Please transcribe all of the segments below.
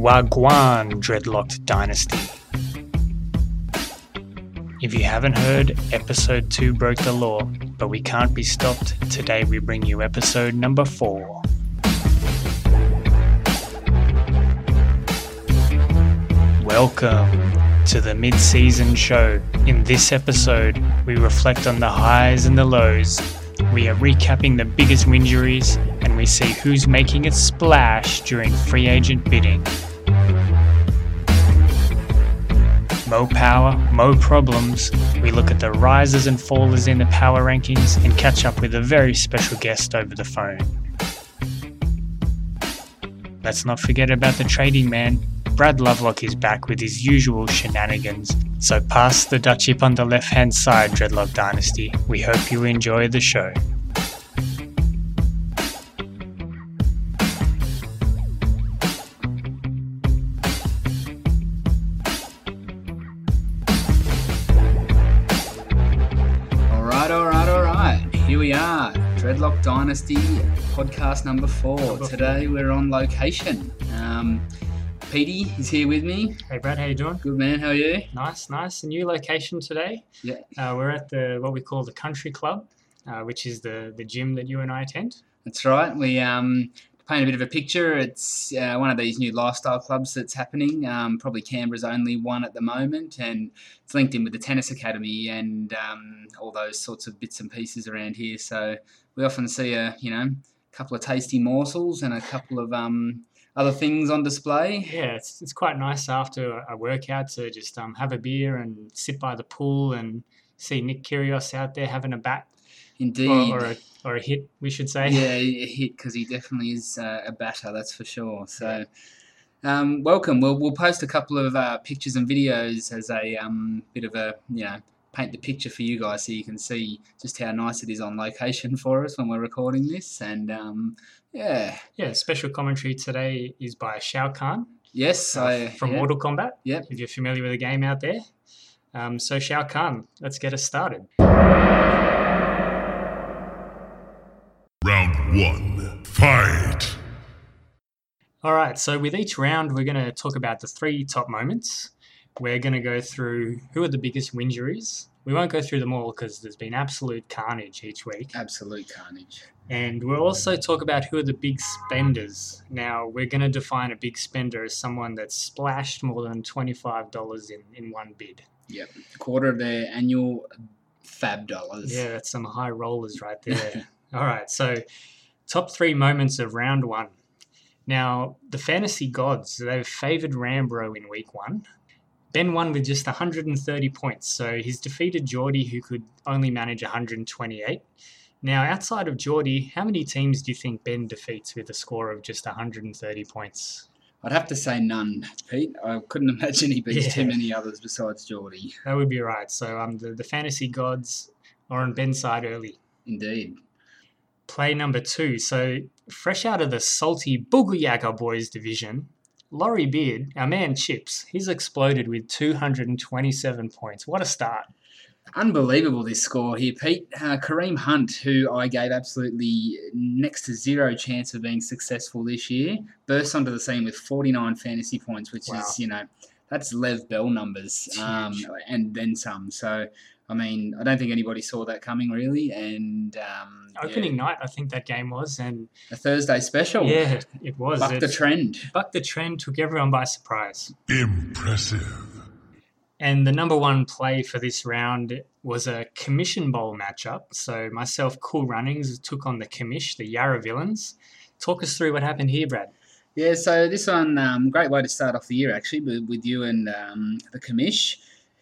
Wagwan Dreadlocked Dynasty. If you haven't heard, episode 2 broke the law, but we can't be stopped. Today we bring you episode number 4. Welcome to the mid season show. In this episode, we reflect on the highs and the lows. We are recapping the biggest injuries and we see who's making a splash during free agent bidding. Mo power, mo problems. We look at the risers and fallers in the power rankings and catch up with a very special guest over the phone. Let's not forget about the trading man. Brad Lovelock is back with his usual shenanigans. So pass the Dutch chip on the left hand side, Dreadlock Dynasty. We hope you enjoy the show. Dynasty podcast number four. Number Today we're on location. Um, Petey is here with me. Hey Brad, how you doing? Good man, how are you? Nice, nice. A new location today. Yeah. Uh, we're at the what we call the Country Club, uh, which is the the gym that you and I attend. That's right. We um, paint a bit of a picture. It's uh, one of these new lifestyle clubs that's happening. Um, probably Canberra's only one at the moment, and it's linked in with the tennis academy and um, all those sorts of bits and pieces around here. So we often see a you know couple of tasty morsels and a couple of um, other things on display. Yeah, it's, it's quite nice after a, workout to just um, have a beer and sit by the pool and see Nick Kyrgios out there having a bat Indeed. or, or a or a hit, we should say. yeah, a hit because he definitely is uh, a batter, that's for sure. So, um, welcome. We'll we'll post a couple of uh, pictures and videos as a um, bit of a you know paint the picture for you guys so you can see just how nice it is on location for us when we're recording this. And um, yeah, Yeah, special commentary today is by Shao Kahn yes, uh, I from yeah. Mortal Kombat. Yep. If you're familiar with the game out there. Um, so Shao Kahn, let's get us started. One. Fight. All right, so with each round, we're going to talk about the three top moments. We're going to go through who are the biggest injuries. We won't go through them all because there's been absolute carnage each week. absolute carnage. And we'll also talk about who are the big spenders. Now, we're going to define a big spender as someone that's splashed more than $25 in, in one bid. Yep, quarter of their annual fab dollars. Yeah, that's some high rollers right there. All right, so top three moments of round one. Now, the fantasy gods, they've favoured Rambro in week one. Ben won with just 130 points, so he's defeated Geordie, who could only manage 128. Now, outside of Geordie, how many teams do you think Ben defeats with a score of just 130 points? I'd have to say none, Pete. I couldn't imagine he beats too many others besides Geordie. That would be right. So, um, the, the fantasy gods are on Ben's side early. Indeed. Play number two. So, fresh out of the salty Boogayaga Boys division, Laurie Beard, our man Chips, he's exploded with 227 points. What a start. Unbelievable this score here, Pete. Uh, Kareem Hunt, who I gave absolutely next to zero chance of being successful this year, burst onto the scene with 49 fantasy points, which Wow. is, you know, that's Lev Bell numbers um, and then some. So, I mean, I don't think anybody saw that coming really. And um, yeah, Opening night, I think that game was, and a Thursday special. yeah, it was. Buck It- the trend. Buck the trend took everyone by surprise. Impressive. And the number one play for this round was a commission bowl matchup. So myself, Cool Runnings, took on the commish, the Yarra Villains. Talk us through what happened here, Brad. Yeah, so this one, um, great way to start off the year actually, with, with you and um, the commish.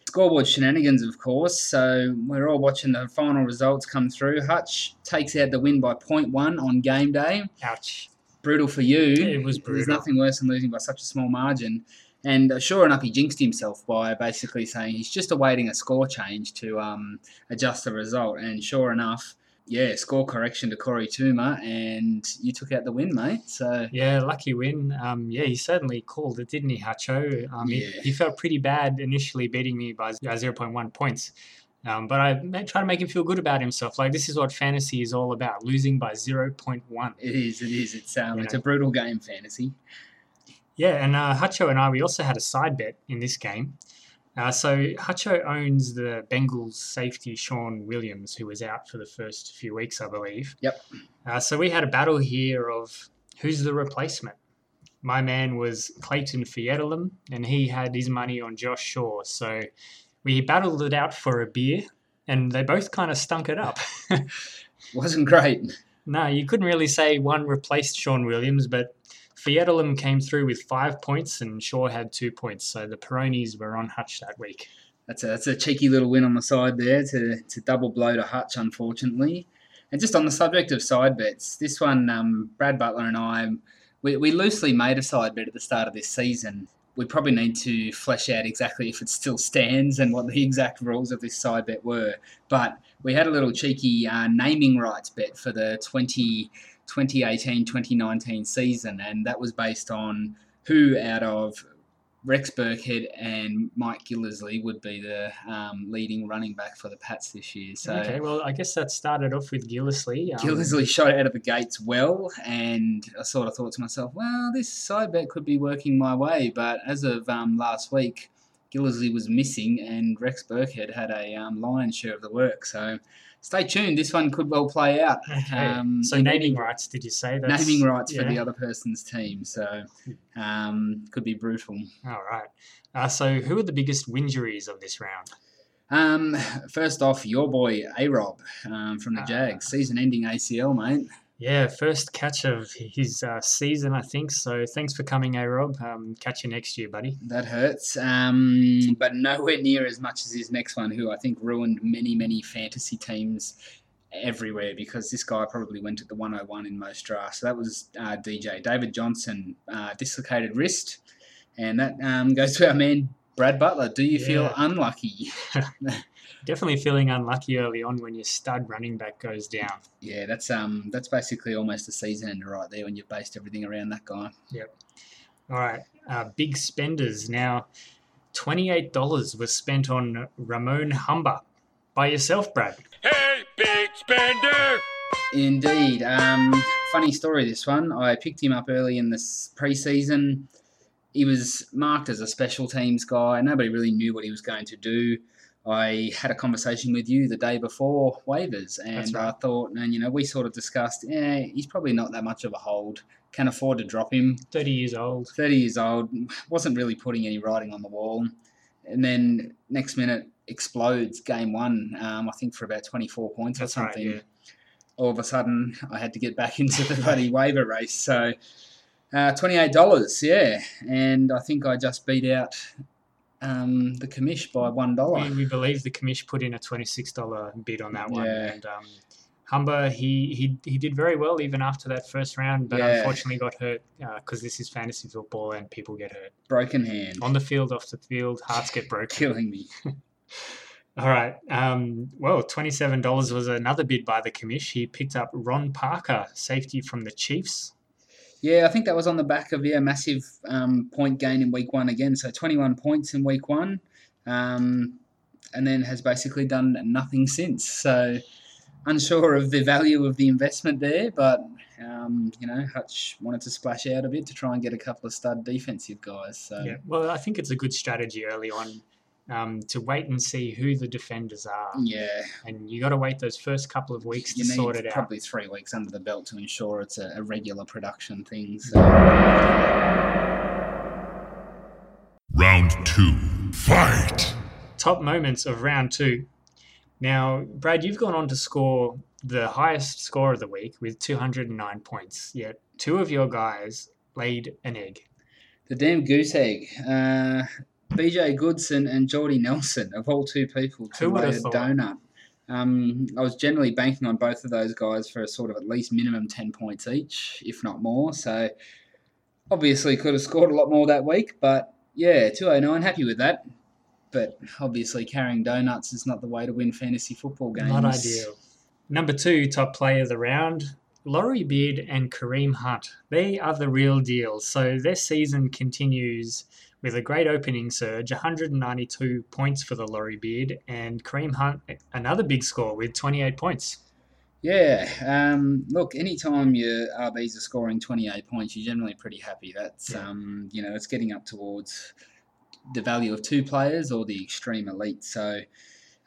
Scoreboard shenanigans, of course. So we're all watching the final results come through. Hutch takes out the win by 0.1 on game day. Ouch. Brutal for you. It was brutal. There's nothing worse than losing by such a small margin. And uh, sure enough, he jinxed himself by basically saying he's just awaiting a score change to um, adjust the result. And sure enough, yeah, score correction to Corey Tuma, and you took out the win, mate. So Yeah, lucky win. Um, yeah, he certainly called it, didn't he, Hacho? Um, he, Yeah. he felt pretty bad initially beating me by 0.1 points. Um, but I try to make him feel good about himself. Like, this is what fantasy is all about losing by 0.1. It is, it is. It's um, You it's know. a brutal game, fantasy. Yeah, and uh, Hutcho and I, we also had a side bet in this game. Uh, so Hutcho owns the Bengals safety Shawn Williams, who was out for the first few weeks, I believe. Yep. Uh, so we had a battle here of who's the replacement. My man was Clayton Fejedelem, and he had his money on Josh Shaw. So we battled it out for a beer, and they both kind of stunk it up. Wasn't great. no, you couldn't really say one replaced Shawn Williams, but Fejedelem came through with five points, and Shaw had two points. So the Peronis were on Hutch that week. That's a, that's a cheeky little win on the side there to, to double blow to Hutch, unfortunately. And just on the subject of side bets, this one, um, Brad Butler and I, we, we loosely made a side bet at the start of this season. We probably need to flesh out exactly if it still stands and what the exact rules of this side bet were. But we had a little cheeky uh, naming rights bet for the 20, 2018-2019 season, and that was based on who out of Rex Burkhead and Mike Gillislee would be the um, leading running back for the Pats this year. So okay, well, I guess that started off with Gillislee. Um, Gillislee shot out of the gates well, and I sort of thought to myself, well, this side bet could be working my way. But as of um, last week, Gillislee was missing, and Rex Burkhead had a um, lion's share of the work. So stay tuned. This one could well play out. Okay. Um, so naming rights, did you say? That's, naming rights for the other person's team. So um, could be brutal. All right. Uh, so who are the biggest injuries of this round? Um, first off, your boy A Rob um, from the Ah. Jags, season-ending ACL, mate. Yeah, first catch of his uh, season, I think. So thanks for coming, A Rob. Um, catch you next year, buddy. That hurts, um, but nowhere near as much as his next one, who I think ruined many, many fantasy teams everywhere because this guy probably went at the 101 in most drafts. So that was uh, DJ David Johnson, uh, dislocated wrist, and that um, goes to our man Brad Butler. Do you feel unlucky? Definitely feeling unlucky early on when your stud running back goes down. Yeah, that's um, that's basically almost a season ender right there when you've based everything around that guy. Yep. All right, uh, big spenders. Now, $28 was spent on Ramon Humber. By yourself, Brad. Hey, big spender! Indeed. Um, funny story, this one. I picked him up early in this preseason. He was marked as a special teams guy. Nobody really knew what he was going to do. I had a conversation with you the day before waivers, and right. I thought, and you know, we sort of discussed, yeah, he's probably not that much of a hold. Can afford to drop him. 30 years old. 30 years old, wasn't really putting any writing on the wall. And then next minute explodes game one, um, I think for about 24 points That's or right, something. yeah. All of a sudden, I had to get back into the bloody waiver race. So uh, $28, yeah. And I think I just beat out um, the commish by $1. We, we believe the commish put in a $26 bid on that one. Yeah. And um, Humber, he, he he did very well even after that first round, but Yeah. unfortunately got hurt because this is fantasy football and people get hurt. Broken hand. On the field, off the field, hearts get broken. Killing me. All right. Um, well, $27 was another bid by the commish. He picked up Ron Parker, safety from the Chiefs. Yeah, I think that was on the back of yeah massive um, point gain in week one again. So 21 points in week one, um, and then has basically done nothing since. So unsure of the value of the investment there, but um, you know Hutch wanted to splash out a bit to try and get a couple of stud defensive guys. So Yeah. Well, I think it's a good strategy early on um, to wait and see who the defenders are. yeah, And you got to wait those first couple of weeks you to need sort it out. probably three weeks under the belt to ensure it's a, a regular production thing. So. Round two. Fight! top moments of round two. Now, Brad, you've gone on to score the highest score of the week with 209 points, yet two of your guys laid an egg. The damn goose egg. Uh, BJ Goodson and Jordy Nelson, of all two people, to lay a thought? donut. Um, I was generally banking on both of those guys for a sort of at least minimum 10 points each, if not more. So obviously could have scored a lot more that week, but yeah, 209, happy with that. But obviously carrying donuts is not the way to win fantasy football games. Not ideal. Number two, top player of the round, Laurie Beard and Kareem Hunt. They are the real deal. So their season continues with a great opening surge 192 points for the Lorry Beard, and Kareem Hunt, another big score with 28 points. Yeah, um, look, anytime your RBs are scoring 28 points, you're generally pretty happy. That's, Yeah. um, you know, it's getting up towards the value of two players or the extreme elite. So,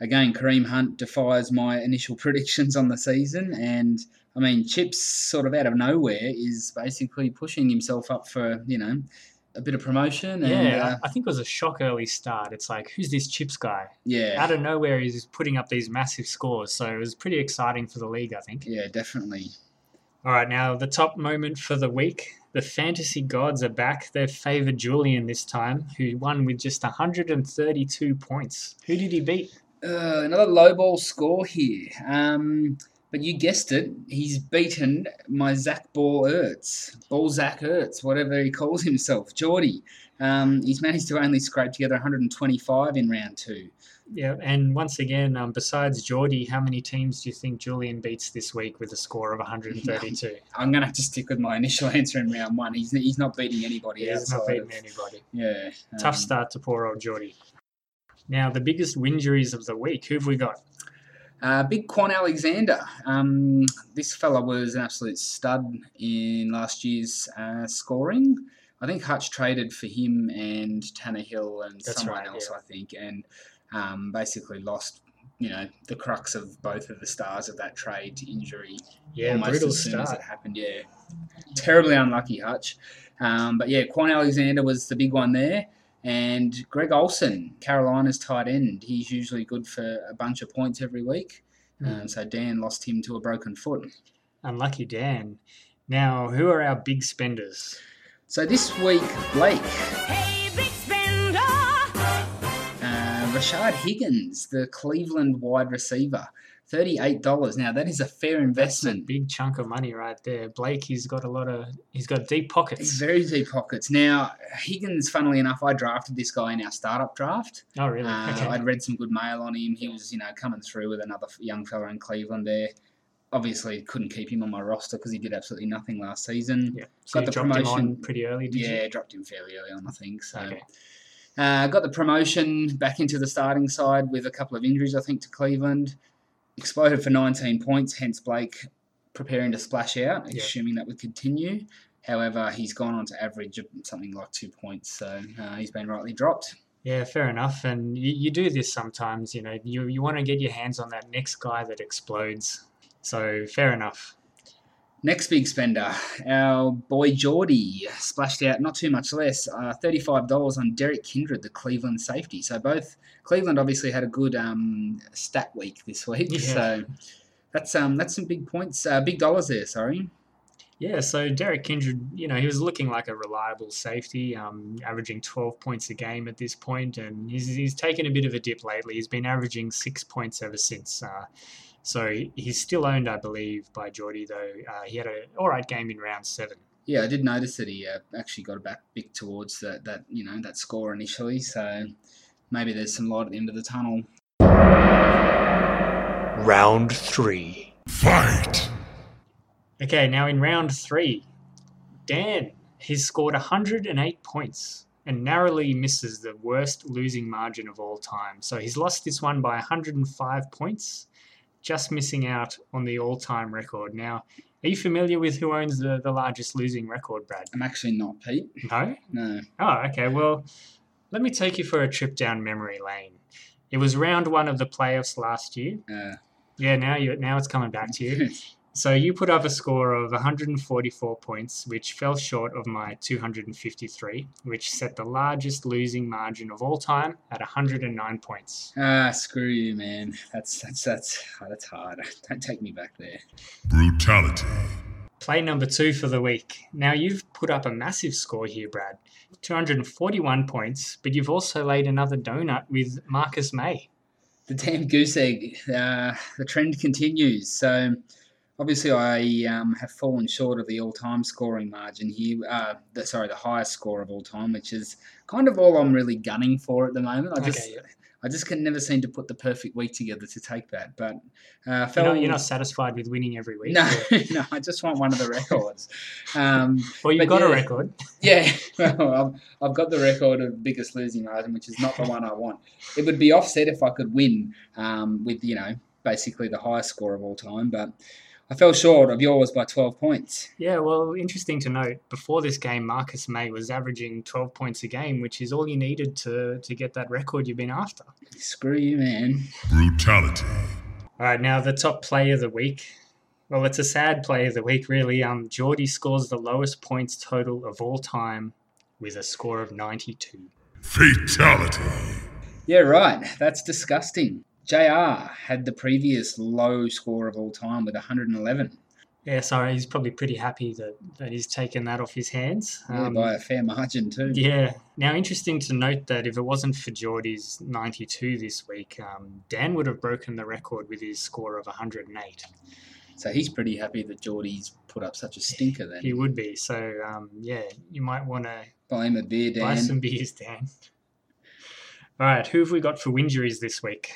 again, Kareem Hunt defies my initial predictions on the season. And, I mean, Chips sort of out of nowhere is basically pushing himself up for, you know, a bit of promotion. And, Yeah, uh, I think it was a shock early start. It's like, who's this Chips guy? yeah. Out of nowhere, he's putting up these massive scores. So it was pretty exciting for the league, I think. Yeah, definitely. All right, now the top moment for the week. The fantasy gods are back. They've favoured Julian this time, who won with just 132 points. Who did he beat? Uh, another low ball score here. Um, but you guessed it, he's beaten my Zach Ball Ertz, Ball Zach Ertz, whatever he calls himself, Geordie. Um, he's managed to only scrape together 125 in round two. Yeah, and once again, um, besides Geordie, how many teams do you think Julian beats this week with a score of 132? I'm going to have to stick with my initial answer in round one. He's, he's not beating anybody He's outside not beating of- anybody. Yeah. Tough um, start to poor old Geordie. Now, the biggest injuries of the week. Who've we got? Uh, big Kwon Alexander. Um, this fella was an absolute stud in last year's uh, scoring. I think Hutch traded for him and Tannehill and That's someone right, else, yeah. I think, and um, basically lost, you know, the crux of both of the stars of that trade to injury Yeah, almost brutal as soon start. as it happened. Yeah, terribly unlucky Hutch. Um, but yeah, Kwon Alexander was the big one there. And Greg Olsen, Carolina's tight end, he's usually good for a bunch of points every week. Um, so Dan lost him to a broken foot. Unlucky Dan. Now, who are our big spenders? So this week, Blake, Hey, big spender. uh, Rashard Higgins, the Cleveland wide receiver, $38. Now, that is a fair That's a investment. big chunk of money right there. Blake, he's got a lot of, he's got deep pockets. He's very deep pockets. Now, Higgins, funnily enough, I drafted this guy in our startup draft. Oh, really? Uh, okay. I'd read some good mail on him. He was, you know, coming through with another young fella in Cleveland there. Obviously, couldn't keep him on my roster because he did absolutely nothing last season. Yeah. So got you the dropped him on promotion. pretty early, did yeah, dropped him fairly early on, I think. So. Okay. uh, got the promotion back into the starting side with a couple of injuries, I think, to Cleveland. Exploded for 19 points, hence Blake preparing to splash out, Yeah. assuming that would continue. However, he's gone on to average something like two points, so uh, he's been rightly dropped. Yeah, fair enough. And you, you do this sometimes, you know, you, you want to get your hands on that next guy that explodes. So fair enough. Next big spender, our boy Geordie splashed out not too much less, uh, $35 on Derrick Kindred, the Cleveland safety. So both Cleveland obviously had a good um, stat week this week. Yeah. So that's um that's some big points, uh, big dollars there. Sorry. Yeah, so Derrick Kindred, you know, he was looking like a reliable safety, um, averaging 12 points a game at this point, and he's, he's taken a bit of a dip lately. He's been averaging six points ever since. Uh, so he's still owned, I believe, by Geordie, though. Uh, he had an all right game in round seven. Yeah, I did notice that he uh, actually got back big towards that that you know that score initially. So maybe there's some light at the end of the tunnel. Round three. Fight! Okay, now in round three, Dan, he's scored 108 points and narrowly misses the worst losing margin of all time. So he's lost this one by 105 points, just missing out on the all time record. Now, are you familiar with who owns the, the largest losing record, Brad? I'm actually not Pete. No? No. Oh, okay. Well, let me take you for a trip down memory lane. It was round one of the playoffs last year. Uh, Yeah, now you now it's coming back to you. So you put up a score of 144 points, which fell short of my 253, which set the largest losing margin of all time at 109 points. ah, screw you, man. That's that's that's oh, that's hard. Don't take me back there. Brutality. Play number two for the week. Now you've put up a massive score here, Brad. 241 points, but you've also laid another donut with Marcus Maye. the damn goose egg. Uh, the trend continues. So obviously, I um, have fallen short of the all-time scoring margin here. Uh, the, sorry, the highest score of all time, which is kind of all I'm really gunning for at the moment. I just, Okay, yeah. I just can never seem to put the perfect week together to take that. But uh, You're not, you're not satisfied with winning every week. no, no, I just want one of the records. Um, Well, you've got a record. yeah, well, I've, I've got the record of biggest losing margin, which is not the one I want. It would be offset if I could win um, with, you know, basically the highest score of all time, but I fell short of yours by 12 points. Yeah, well, interesting to note. Before this game, Marcus Maye was averaging 12 points a game, which is all you needed to to get that record you've been after. Screw you, man. Brutality. All right, now the top play of the week. Well, it's a sad play of the week, really. Um, Geordie scores the lowest points total of all time with a score of 92. Fatality. Yeah, right. That's disgusting. JR had the previous low score of all time with 111, Yeah, sorry, he's probably pretty happy that, that he's taken that off his hands. yeah, Um, by a fair margin too. Yeah. Now, interesting to note that if it wasn't for Geordie's 92 this week, um, Dan would have broken the record with his score of 108. So he's pretty happy that Geordie's put up such a stinker then. He would be. So, um, yeah, you might want to Buy him a beer, Dan. buy some beers, Dan. All right, who have we got for injuries this week?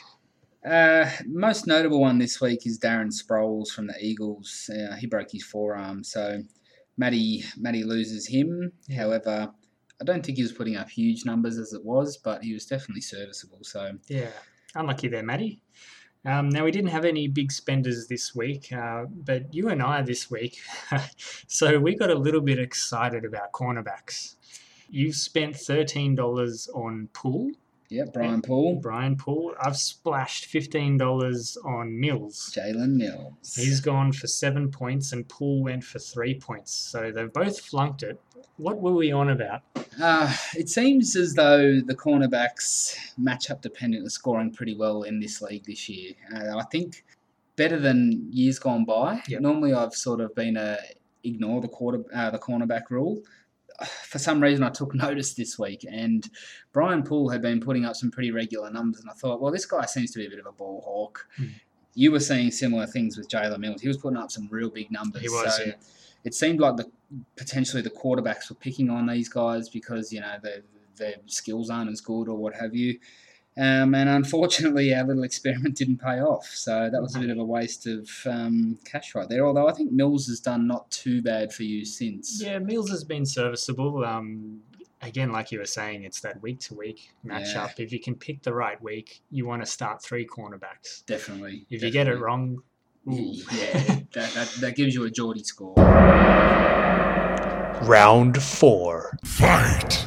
Uh, most notable one this week is Darren Sproles from the Eagles. Uh, he broke his forearm, so Matty Matty loses him. However, I don't think he was putting up huge numbers as it was, but he was definitely serviceable. So Yeah, unlucky there, Matty. Um, now, we didn't have any big spenders this week, uh, but you and I this week, so we got a little bit excited about cornerbacks. You've spent $13 on Poole, yeah, Brian Paul, Brian Poole. I've splashed $15 on Mills. Jalen Mills. He's gone for seven points, and Poole went for three points. So they've both flunked it. What were we on about? Uh, it seems as though the cornerbacks matchup dependent are scoring pretty well in this league this year. Uh, I think better than years gone by. Yep. Normally, I've sort of been a ignore the quarter uh, the cornerback rule. For some reason, I took notice this week, and Brian Poole had been putting up some pretty regular numbers, and I thought, well, this guy seems to be a bit of a ball hawk. Hmm. You were seeing similar things with Jalen Mills. He was putting up some real big numbers. He was, so yeah. it seemed like the potentially the quarterbacks were picking on these guys because you know their their skills aren't as good or what have you. Um, and unfortunately, our little experiment didn't pay off. So that was a bit of a waste of um, cash right there. Although I think Mills has done not too bad for you since. Yeah, Mills has been serviceable. Um, again, like you were saying, it's that week to week matchup. If you can pick the right week, you want to start three cornerbacks. Definitely. If you get it wrong, ooh. yeah, that, that, that gives you a Geordie score. round four. Fight.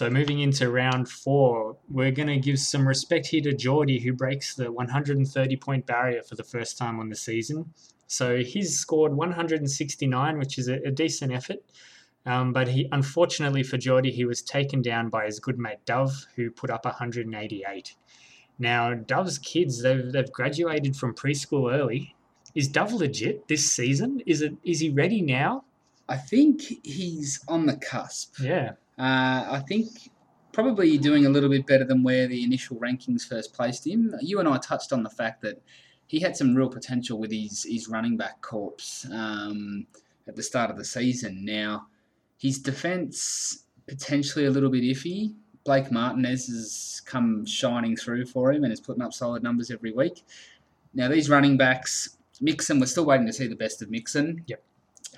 So moving into round four, we're going to give some respect here to Geordie, who breaks the 130 point barrier for the first time on the season. So he's scored 169, which is a, a decent effort. Um, but he, unfortunately for Geordie, he was taken down by his good mate Dove, who put up 188. Now, Dove's kids, they've, they've graduated from preschool early. Is Dove legit this season? Is it? Is he ready now? I think he's on the cusp. Yeah. Uh, I think probably doing a little bit better than where the initial rankings first placed him. You and I touched on the fact that he had some real potential with his, his running back corps um, at the start of the season. Now, his defense potentially a little bit iffy. Blake Martinez has come shining through for him and is putting up solid numbers every week. Now, these running backs, Mixon, we're still waiting to see the best of Mixon. Yep.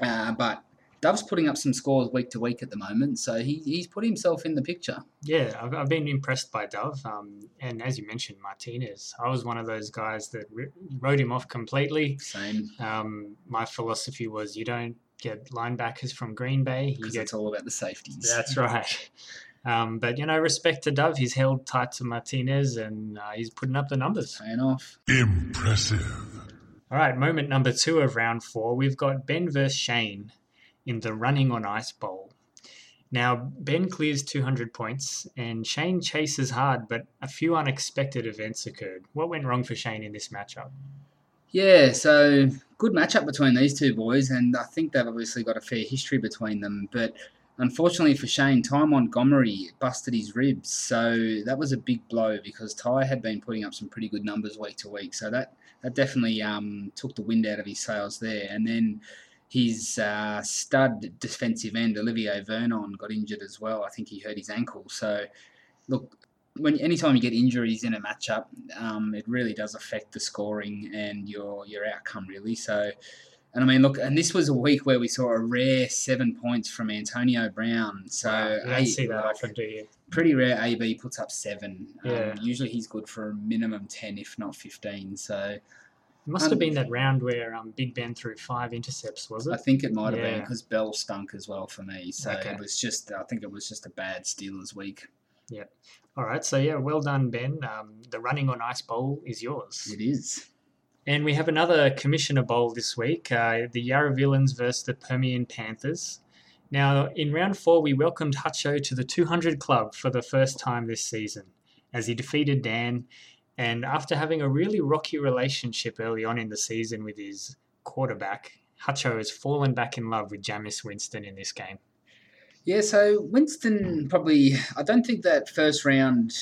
Uh, but Dove's putting up some scores week to week at the moment, so he, he's put himself in the picture. Yeah, I've, I've been impressed by Dove. Um, and as you mentioned, Martinez, I was one of those guys that re- wrote him off completely. Same, Um, my philosophy was you don't get linebackers from Green Bay. You because get, it's all about the safeties. that's right. Um, but, you know, respect to Dove. He's held tight to Martinez and uh, he's putting up the numbers. Paying off. Impressive. All right, moment number two of round four. We've got Ben versus Shane in the Running on Ice Bowl. Now, Ben clears 200 points and Shane chases hard, but a few unexpected events occurred. What went wrong for Shane in this matchup? Yeah, so good matchup between these two boys, and I think they've obviously got a fair history between them. But unfortunately for Shane, Ty Montgomery busted his ribs, so that was a big blow because Ty had been putting up some pretty good numbers week to week. So that that definitely um, took the wind out of his sails there. And then his uh, stud defensive end Olivier Vernon got injured as well. I think he hurt his ankle. So look, when anytime you get injuries in a matchup, um, it really does affect the scoring and your your outcome really. So And I mean, look, and this was a week where we saw a rare seven points from Antonio Brown. So Wow, don't see that like, often, do you? pretty rare. AB puts up seven. Yeah. Um, usually he's good for a minimum ten, if not fifteen. So It must have been that round where um, Big Ben threw five intercepts, was it? I think it might have been because Bell stunk as well for me. So Okay. it was just, I think it was just a bad Steelers week. Yeah. All right, so yeah, well done, Ben. Um, the running on ice bowl is yours. It is. And we have another commissioner bowl this week uh, the Yarra Villains versus the Permian Panthers. Now, in round four, we welcomed Hutcho to the 200 club for the first time this season as he defeated Dan. And after having a really rocky relationship early on in the season with his quarterback, Hutcho has fallen back in love with Jameis Winston in this game. Yeah, so Winston probably, I don't think that first round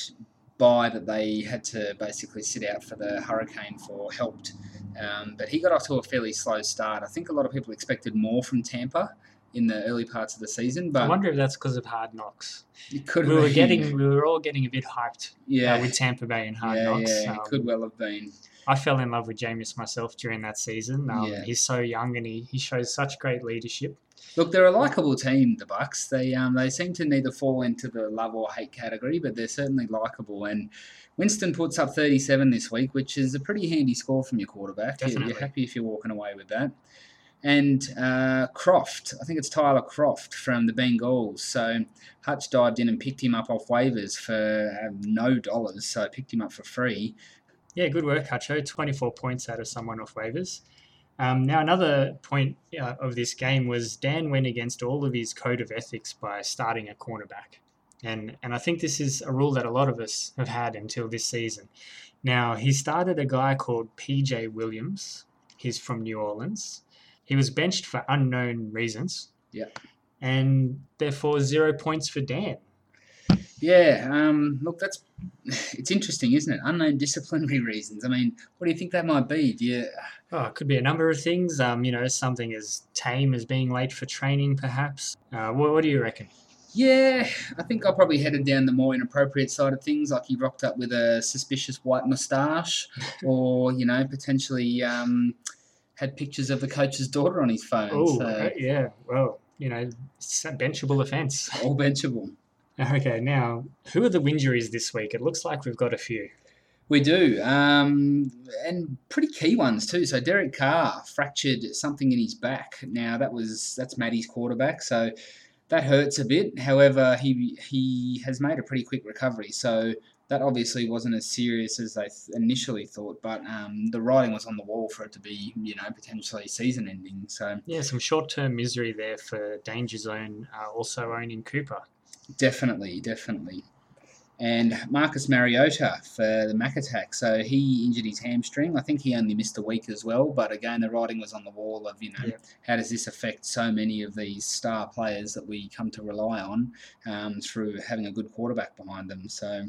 buy that they had to basically sit out for the Hurricane for helped. Um, but he got off to a fairly slow start. I think a lot of people expected more from Tampa in the early parts of the season, But I wonder if that's because of Hard Knocks. it could We were been. getting, we were all getting a bit hyped yeah, uh, with Tampa Bay and Hard yeah, Knocks. yeah, Um, it could well have been. I fell in love with Jameis myself during that season. Um, Yeah. He's so young and he, he shows such great leadership. Look, they're a likable team, the Bucs. They um they seem to neither fall into the love or hate category, but they're certainly likable. And Winston puts up 37 this week, which is a pretty handy score from your quarterback. You're- Definitely. You're happy if you're walking away with that. And uh, Kroft, I think it's Tyler Kroft from the Bengals. So Hutch dived in and picked him up off waivers for uh, no dollars, so I picked him up for free. Yeah, good work, Hacho. 24 points out of someone off waivers. Um, now, another point uh, of this game was Dan went against all of his code of ethics by starting a cornerback. And, and I think this is a rule that a lot of us have had until this season. Now, he started a guy called PJ Williams. He's from New Orleans. He was benched for unknown reasons. Yeah. And therefore, zero points for Dan. Yeah, um, look, that's it's interesting, isn't it? Unknown disciplinary reasons. I mean, what do you think that might be? Do you, Oh, it could be a number of things. Um, you know, something as tame as being late for training, perhaps. Uh, what, what do you reckon? Yeah, I think I probably headed down the more inappropriate side of things, like he rocked up with a suspicious white moustache, or you know, potentially um, had pictures of the coach's daughter on his phone. Oh, so yeah. Well, you know, it's a benchable offence. all benchable. Okay, now, who are the injuries this week? It looks like we've got a few. We do, um, and pretty key ones too. So Derek Carr fractured something in his back. Now that was that's Maddie's quarterback, so that hurts a bit. However, he he has made a pretty quick recovery. So that obviously wasn't as serious as they th- initially thought. But um, the writing was on the wall for it to be, you know, potentially season-ending. So Yeah, some short term misery there for Danger Zone, uh, also owning Cooper. Definitely, definitely. And Marcus Mariota for the Mac attack. So he injured his hamstring. I think he only missed a week as well. But again, the writing was on the wall of, you know, Yeah. how does this affect so many of these star players that we come to rely on um, through having a good quarterback behind them. So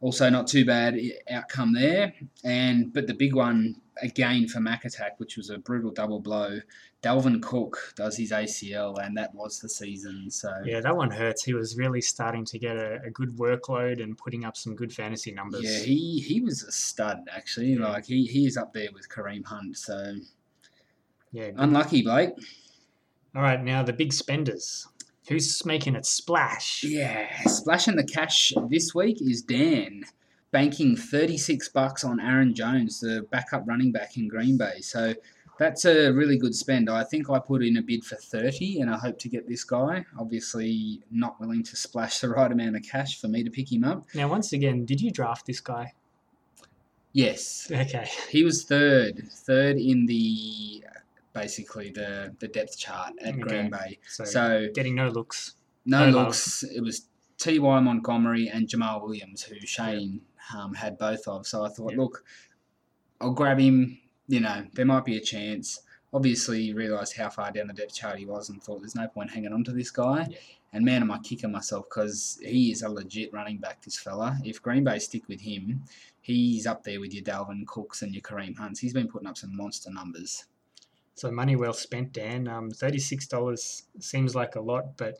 also not too bad outcome there. And but the big one again for Mac attack, which was a brutal double blow. Dalvin Cook does his ACL, and that was the season. So Yeah, that one hurts. He was really starting to get a, a good workload and putting up some good fantasy numbers. Yeah, he, he was a stud actually. Yeah. Like he, he is up there with Kareem Hunt. So yeah. good. unlucky, Blake. All right, now the big spenders. Who's making it splash? Yeah, splashing the cash this week is Dan, banking thirty six bucks on Aaron Jones, the backup running back in Green Bay. So that's a really good spend. I think I put in a bid for thirty, and I hope to get this guy. Obviously, not willing to splash the right amount of cash for me to pick him up. Now, once again, did you draft this guy? Yes, Okay. He was third, third in the basically the the depth chart at Okay. Green Bay. So, So getting no looks. no no love. looks. It was T. Y. Montgomery and Jamaal Williams, who Shane um, had both of. So I thought, Yeah. look, I'll grab him. You know, there might be a chance. Obviously, you realised how far down the depth chart he was, and thought there's no point hanging on to this guy. Yeah. And man, am I kicking myself because he is a legit running back. This fella. If Green Bay stick with him, he's up there with your Dalvin Cooks and your Kareem Hunts. He's been putting up some monster numbers. So money well spent, Dan. Um, thirty-six dollars seems like a lot, but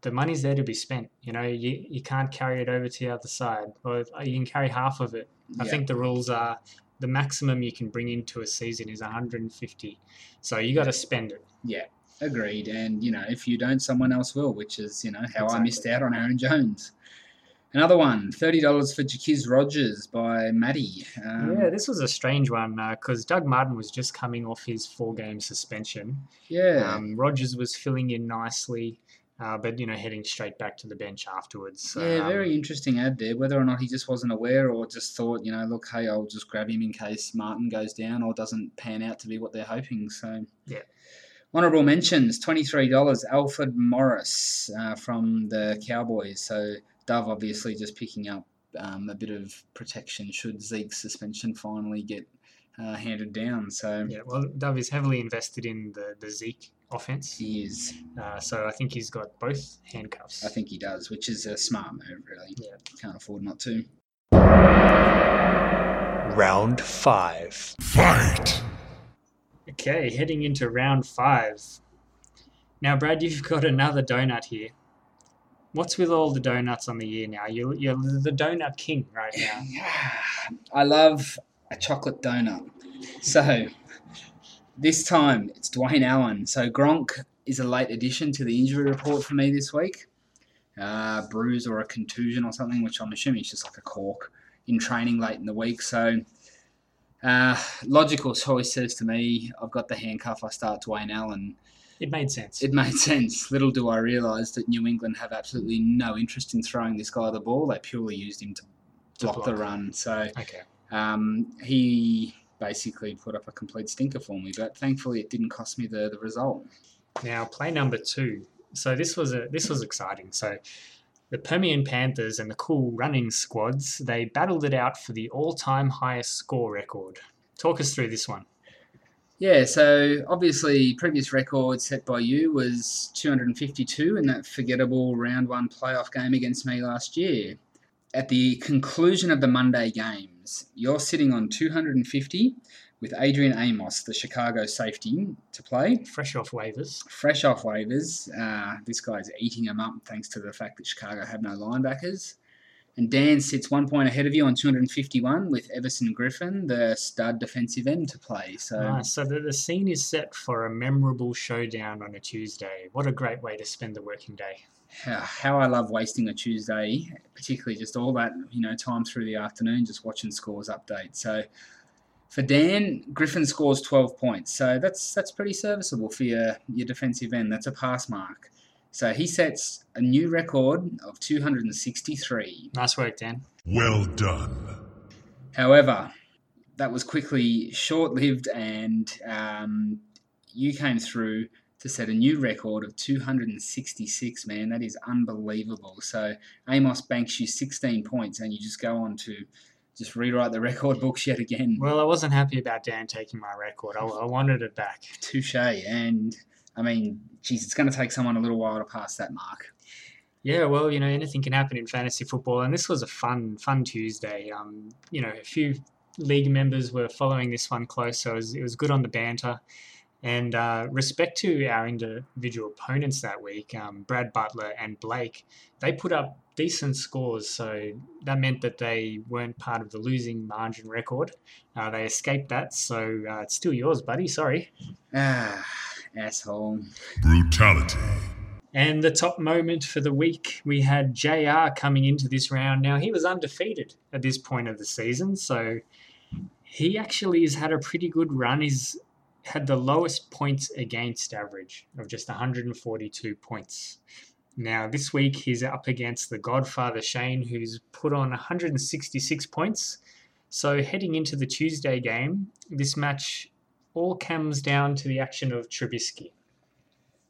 the money's there to be spent. You know, you, you can't carry it over to the other side, or you can carry half of it. I think the rules are the maximum you can bring into a season is 150. So you got to spend it. Yeah, agreed. And you know, if you don't, someone else will, which is you know how I missed out on Aaron Jones. Another one, thirty dollars for Jacquizz Rodgers by Maddie. Um, yeah, this was a strange one because Doug Martin was just coming off his four-game suspension. yeah. Um, Rodgers was filling in nicely, uh, but you know heading straight back to the bench afterwards. So, yeah, um, very interesting ad there. Whether or not he just wasn't aware or just thought, you know, look, hey, I'll just grab him in case Martin goes down or doesn't pan out to be what they're hoping. So, Yeah. Honourable mentions $23, Alfred Morris uh, from the Cowboys. So, Dove obviously just picking up um, a bit of protection should Zeke's suspension finally get uh, handed down. So, Yeah, well, Dove is heavily invested in the, the Zeke offense, he is. uh, so I think he's got both handcuffs. I think he does, which is a smart move, really. Yeah. Can't afford not to. Round five. Fight! Okay, heading into round five. Now, Brad, you've got another donut here. What's with all the donuts on the year now? You're, you're the donut king right now. I love a chocolate donut. So this time it's Dwayne Allen. So Gronk is a late addition to the injury report for me this week. Uh, bruise or a contusion or something, which I'm assuming is just like a cork in training late in the week. So uh, logical choice says to me, I've got the handcuff. I start Dwayne Allen. It made sense. It made sense. Little do I realise that New England have absolutely no interest in throwing this guy the ball. They purely used him to To block, the run. So okay. um, he basically put up a complete stinker for me, but thankfully it didn't cost me the, the result. Now, play number two. So this was a this was exciting. So the Permian Panthers and the Cool Running squads they battled it out for the all-time highest score record. Talk us through this one. Yeah, so obviously previous record set by you was 252 in that forgettable round one playoff game against me last year. At the conclusion of the Monday games, you're sitting on 250 with Adrian Amos, the Chicago safety, to play. Fresh off waivers. fresh off waivers. Uh, this guy's eating them up thanks to the fact that Chicago have no linebackers. And Dan sits one point ahead of you on 251 with Everson Griffen, the stud defensive end, to play. So, Nice. So the, the scene is set for a memorable showdown on a Tuesday. What a great way to spend the working day. how, how I love wasting a Tuesday, particularly just all that you know time through the afternoon, just watching scores update. So, for Dan, Griffen scores 12 points, so that's that's pretty serviceable for your your defensive end. That's a pass mark. So he sets a new record of 263. Nice work, Dan. Well done. However, that was quickly short lived, and um, you came through to set a new record of 266. Man, that is unbelievable. So Amos banks you 16 points, and you just go on to just rewrite the record books yet again. Well, I wasn't happy about Dan taking my record. I, I wanted it back. Touche. And I mean, geez, it's going to take someone a little while to pass that mark. Yeah, well, you know, anything can happen in fantasy football, and this was a fun, fun Tuesday. Um, you know, a few league members were following this one close, so it was, it was good on the banter. And uh, respect to our individual opponents that week, um, Brad Butler and Blake, they put up decent scores, so that meant that they weren't part of the losing margin record. Uh, they escaped that, so uh, it's still yours, buddy. Sorry. Ah, asshole. Brutality. And the top moment for the week, we had JR coming into this round. Now, he was undefeated at this point of the season, so he actually has had a pretty good run. He's had the lowest points against average of just 142 points. Now, this week, he's up against the Godfather Shane, who's put on 166 points. So, heading into the Tuesday game, this match all comes down to the action of Trubisky.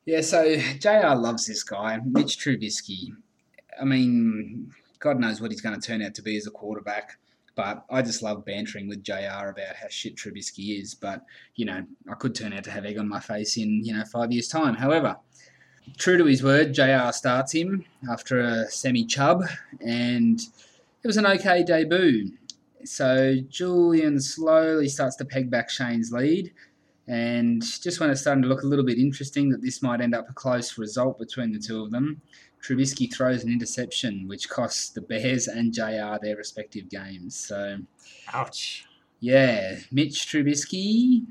Yeah, so JR loves this guy, Mitch Trubisky. I mean, God knows what he's going to turn out to be as a quarterback, but I just love bantering with JR about how shit Trubisky is. But, you know, I could turn out to have egg on my face in, you know, five years' time. However, true to his word, JR starts him after a semi chub, and it was an okay debut. So Julian slowly starts to peg back Shane's lead. And just when it's starting to look a little bit interesting that this might end up a close result between the two of them, Trubisky throws an interception, which costs the Bears and JR their respective games. So, Ouch. Yeah, Mitch Trubisky.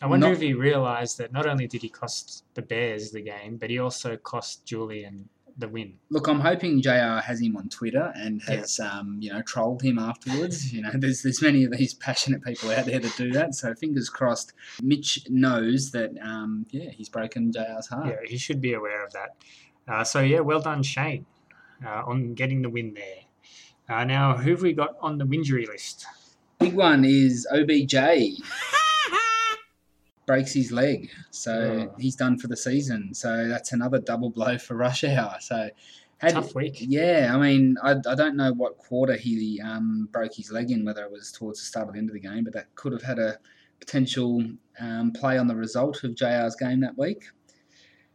I wonder Not- if he realised that not only did he cost the Bears the game, but he also cost Julian the win. Look, I'm hoping JR has him on Twitter and has, um, you know, trolled him afterwards. you know, there's there's many of these passionate people out there that do that. So fingers crossed. Mitch knows that, um, yeah, he's broken JR's heart. Yeah, he should be aware of that. Uh, so yeah, well done, Shane, uh, on getting the win there. Uh, now, who have we got on the injury list? Big one is OBJ. Breaks his leg, so Oh. he's done for the season. So that's another double blow for Rush Hour. So, had, Tough week. Yeah, I mean, I, I don't know what quarter he um, broke his leg in, whether it was towards the start or the end of the game, but that could have had a potential um, play on the result of JR's game that week.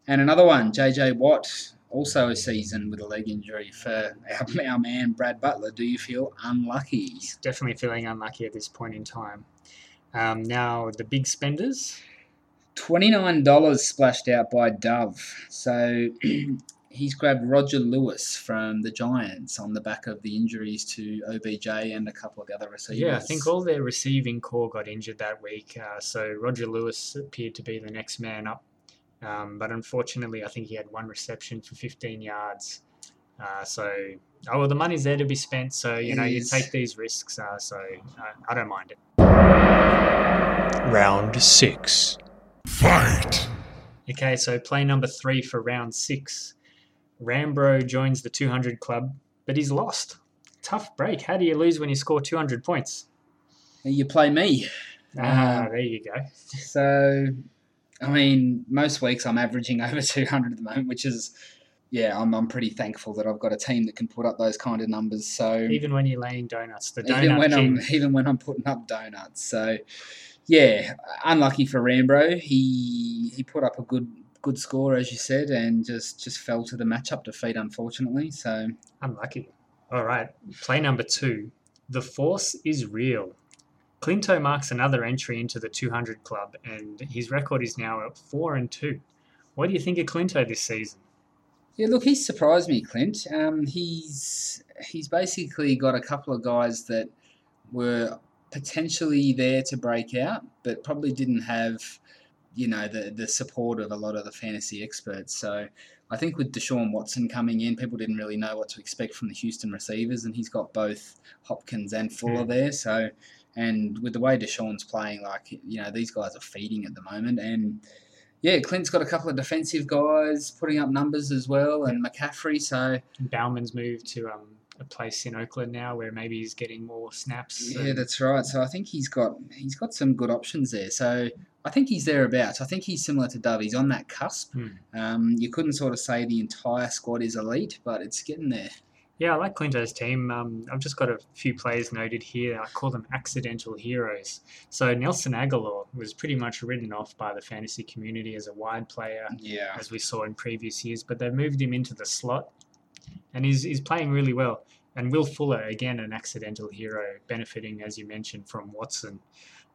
And another one, JJ Watt, also a season with a leg injury for our, our man Brad Butler. Do you feel unlucky? Definitely feeling unlucky at this point in time. Um, now, the big spenders. $29 splashed out by Dove. So he's grabbed Roger Lewis from the Giants on the back of the injuries to OBJ and a couple of the other receivers. Yeah, I think all their receiving core got injured that week. Uh, so Roger Lewis appeared to be the next man up. Um, but unfortunately, I think he had one reception for 15 yards. Uh, so, oh, well, the money's there to be spent. So, you It know, you take these risks. Uh, so, uh, I don't mind it. Round six. Fight! Okay, so play number three for round six. Rambro joins the 200 club, but he's lost. Tough break. How do you lose when you score 200 points? You play me. Ah, Um, there you go. So, I mean, most weeks I'm averaging over 200 at the moment, which is, yeah, I'm, I'm pretty thankful that I've got a team that can put up those kind of numbers. So, Even when you're laying donuts, the donut even when king. I'm even when I'm putting up donuts. So, yeah, unlucky for Rambro. He he put up a good good score as you said, and just just fell to the matchup defeat, unfortunately. So, Unlucky. All right, play number two. The force is real. Clinto marks another entry into the 200 club, and his record is now at four and two. What do you think of Clinto this season? Yeah, look, he's surprised me, Clint. Um, he's he's basically got a couple of guys that were potentially there to break out, but probably didn't have, you know, the the support of a lot of the fantasy experts. So I think with Deshaun Watson coming in, people didn't really know what to expect from the Houston receivers, and he's got both Hopkins and Fuller Mm. there. So, and with the way Deshaun's playing, like you know, these guys are feeding at the moment, and yeah, Clint's got a couple of defensive guys putting up numbers as well, and McCaffrey. So Bauman's moved to um, a place in Oakland now where maybe he's getting more snaps. yeah, and- that's right. So I think he's got he's got some good options there. So I think he's thereabouts. I think he's similar to Dove. He's on that cusp. Hmm. Um, you couldn't sort of say the entire squad is elite, but it's getting there. Yeah, I like Clinto's team. Um, I've just got a few players noted here. I call them accidental heroes. So Nelson Agholor was pretty much written off by the fantasy community as a wide player, Yeah. as we saw in previous years, but they've moved him into the slot, and he's, he's playing really well. And Will Fuller, again, an accidental hero, benefiting, as you mentioned, from Watson.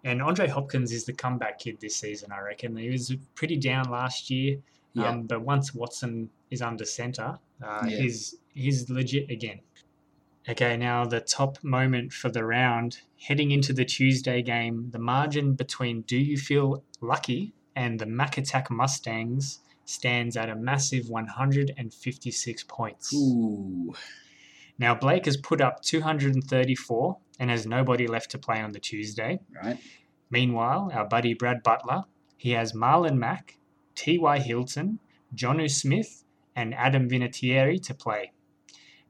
And Andre Hopkins is the comeback kid this season, I reckon. He was pretty down last year, Yeah. um, but once Watson is under centre, uh, Yeah. he's, he's legit again. Okay, now the top moment for the round. Heading into the Tuesday game, the margin between Do You Feel Lucky and the Mac Attack Mustangs stands at a massive 156 points. Ooh. Now, Blake has put up 234 and has nobody left to play on the Tuesday. Right. Meanwhile, our buddy Brad Butler, he has Marlon Mack, T.Y. Hilton, Jonnu Smith, and Adam Vinatieri to play.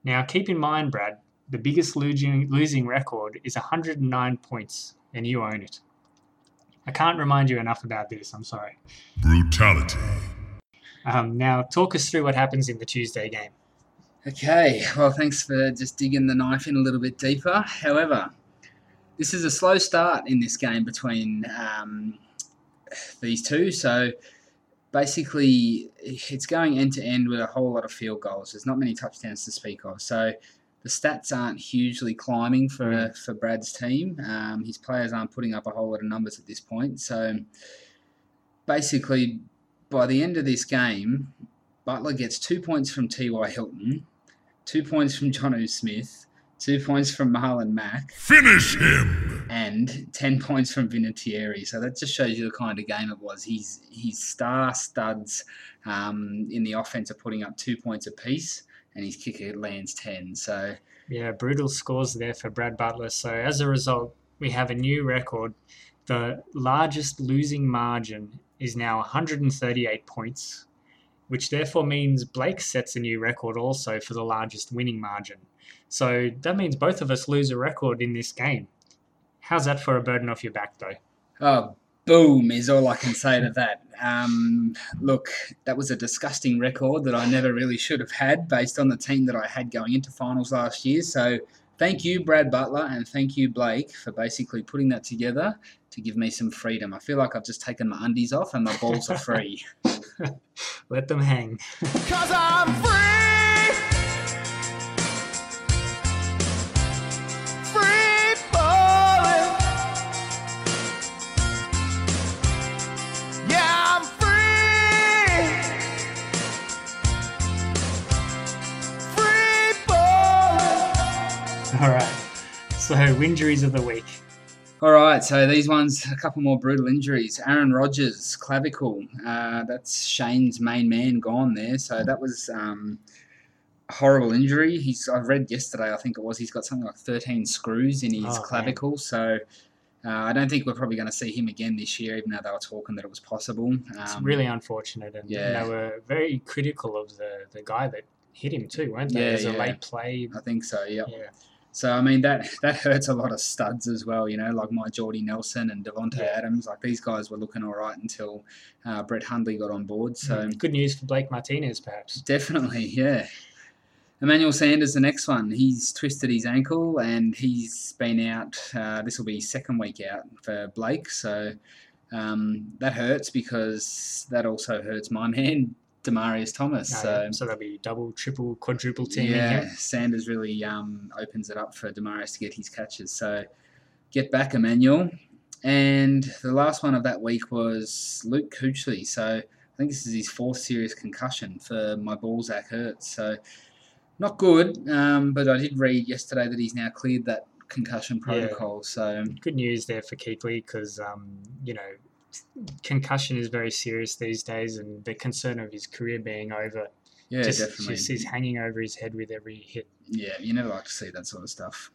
Now, keep in mind, Brad, the biggest losing, losing record is 109 points, and you own it. I can't remind you enough about this, I'm sorry. Brutality. Um, now, talk us through what happens in the Tuesday game. Okay, well, thanks for just digging the knife in a little bit deeper. However, this is a slow start in this game between um, these two. So basically, it's going end to end with a whole lot of field goals. There's not many touchdowns to speak of. So the stats aren't hugely climbing for, for Brad's team. Um, his players aren't putting up a whole lot of numbers at this point. So basically, by the end of this game, Butler gets two points from T.Y. Hilton, two points from Jonnu Smith, two points from Marlon Mack, Finish him! and 10 points from Vinatieri. So that just shows you the kind of game it was. His, his star studs um, in the offense are putting up two points apiece, and his kicker lands 10. So, Yeah, brutal scores there for Brad Butler. So as a result, we have a new record. The largest losing margin is now 138 points, which therefore means Blake sets a new record also for the largest winning margin. So that means both of us lose a record in this game. How's that for a burden off your back, though? oh, boom is all I can say to that. Um, look, that was a disgusting record that I never really should have had based on the team that I had going into finals last year. So, thank you, Brad Butler, and thank you, Blake, for basically putting that together to give me some freedom. I feel like I've just taken my undies off and my balls are free. Let them hang. Cause I'm free. Free falling. Yeah, I'm free. Free falling. All right. So injuries of the week. All right, so these ones, a couple more brutal injuries. Aaron Rodgers, clavicle. Uh, that's Shane's main man gone there. So that was um, a horrible injury. He's I read yesterday, I think it was, he's got something like 13 screws in his Oh, man. clavicle. So uh, I don't think we're probably going to see him again this year, even though they were talking that it was possible. It's Um, really unfortunate, and yeah. they were very critical of the, the guy that hit him too, weren't they? Yeah, As a yeah. late play. I think so. Yeah. Yeah. So I mean that that hurts a lot of studs as well, you know, like my Jordy Nelson and Davante Yeah. Adams. Like these guys were looking all right until uh, Brett Hundley got on board. So Mm, Good news for Blake Martinez, perhaps. definitely, yeah. Emmanuel Sanders, the next one. He's twisted his ankle and he's been out. Uh, this will be second week out for Blake. So um, that hurts because that also hurts my man, Demaryius Thomas. No, so so there'll be double, triple, quadruple teaming yeah. Sanders really um, opens it up for Demaryius to get his catches. So get back, Emmanuel. And the last one of that week was Luke Kuechly. So I think this is his fourth serious concussion for my Balzac Ertz. So not good, um, but I did read yesterday that he's now cleared that concussion protocol. So Good news there for Kuechly because, um, you know, concussion is very serious these days, and the concern of his career being over yeah, just, definitely. just is hanging over his head with every hit. Yeah, you never like to see that sort of stuff.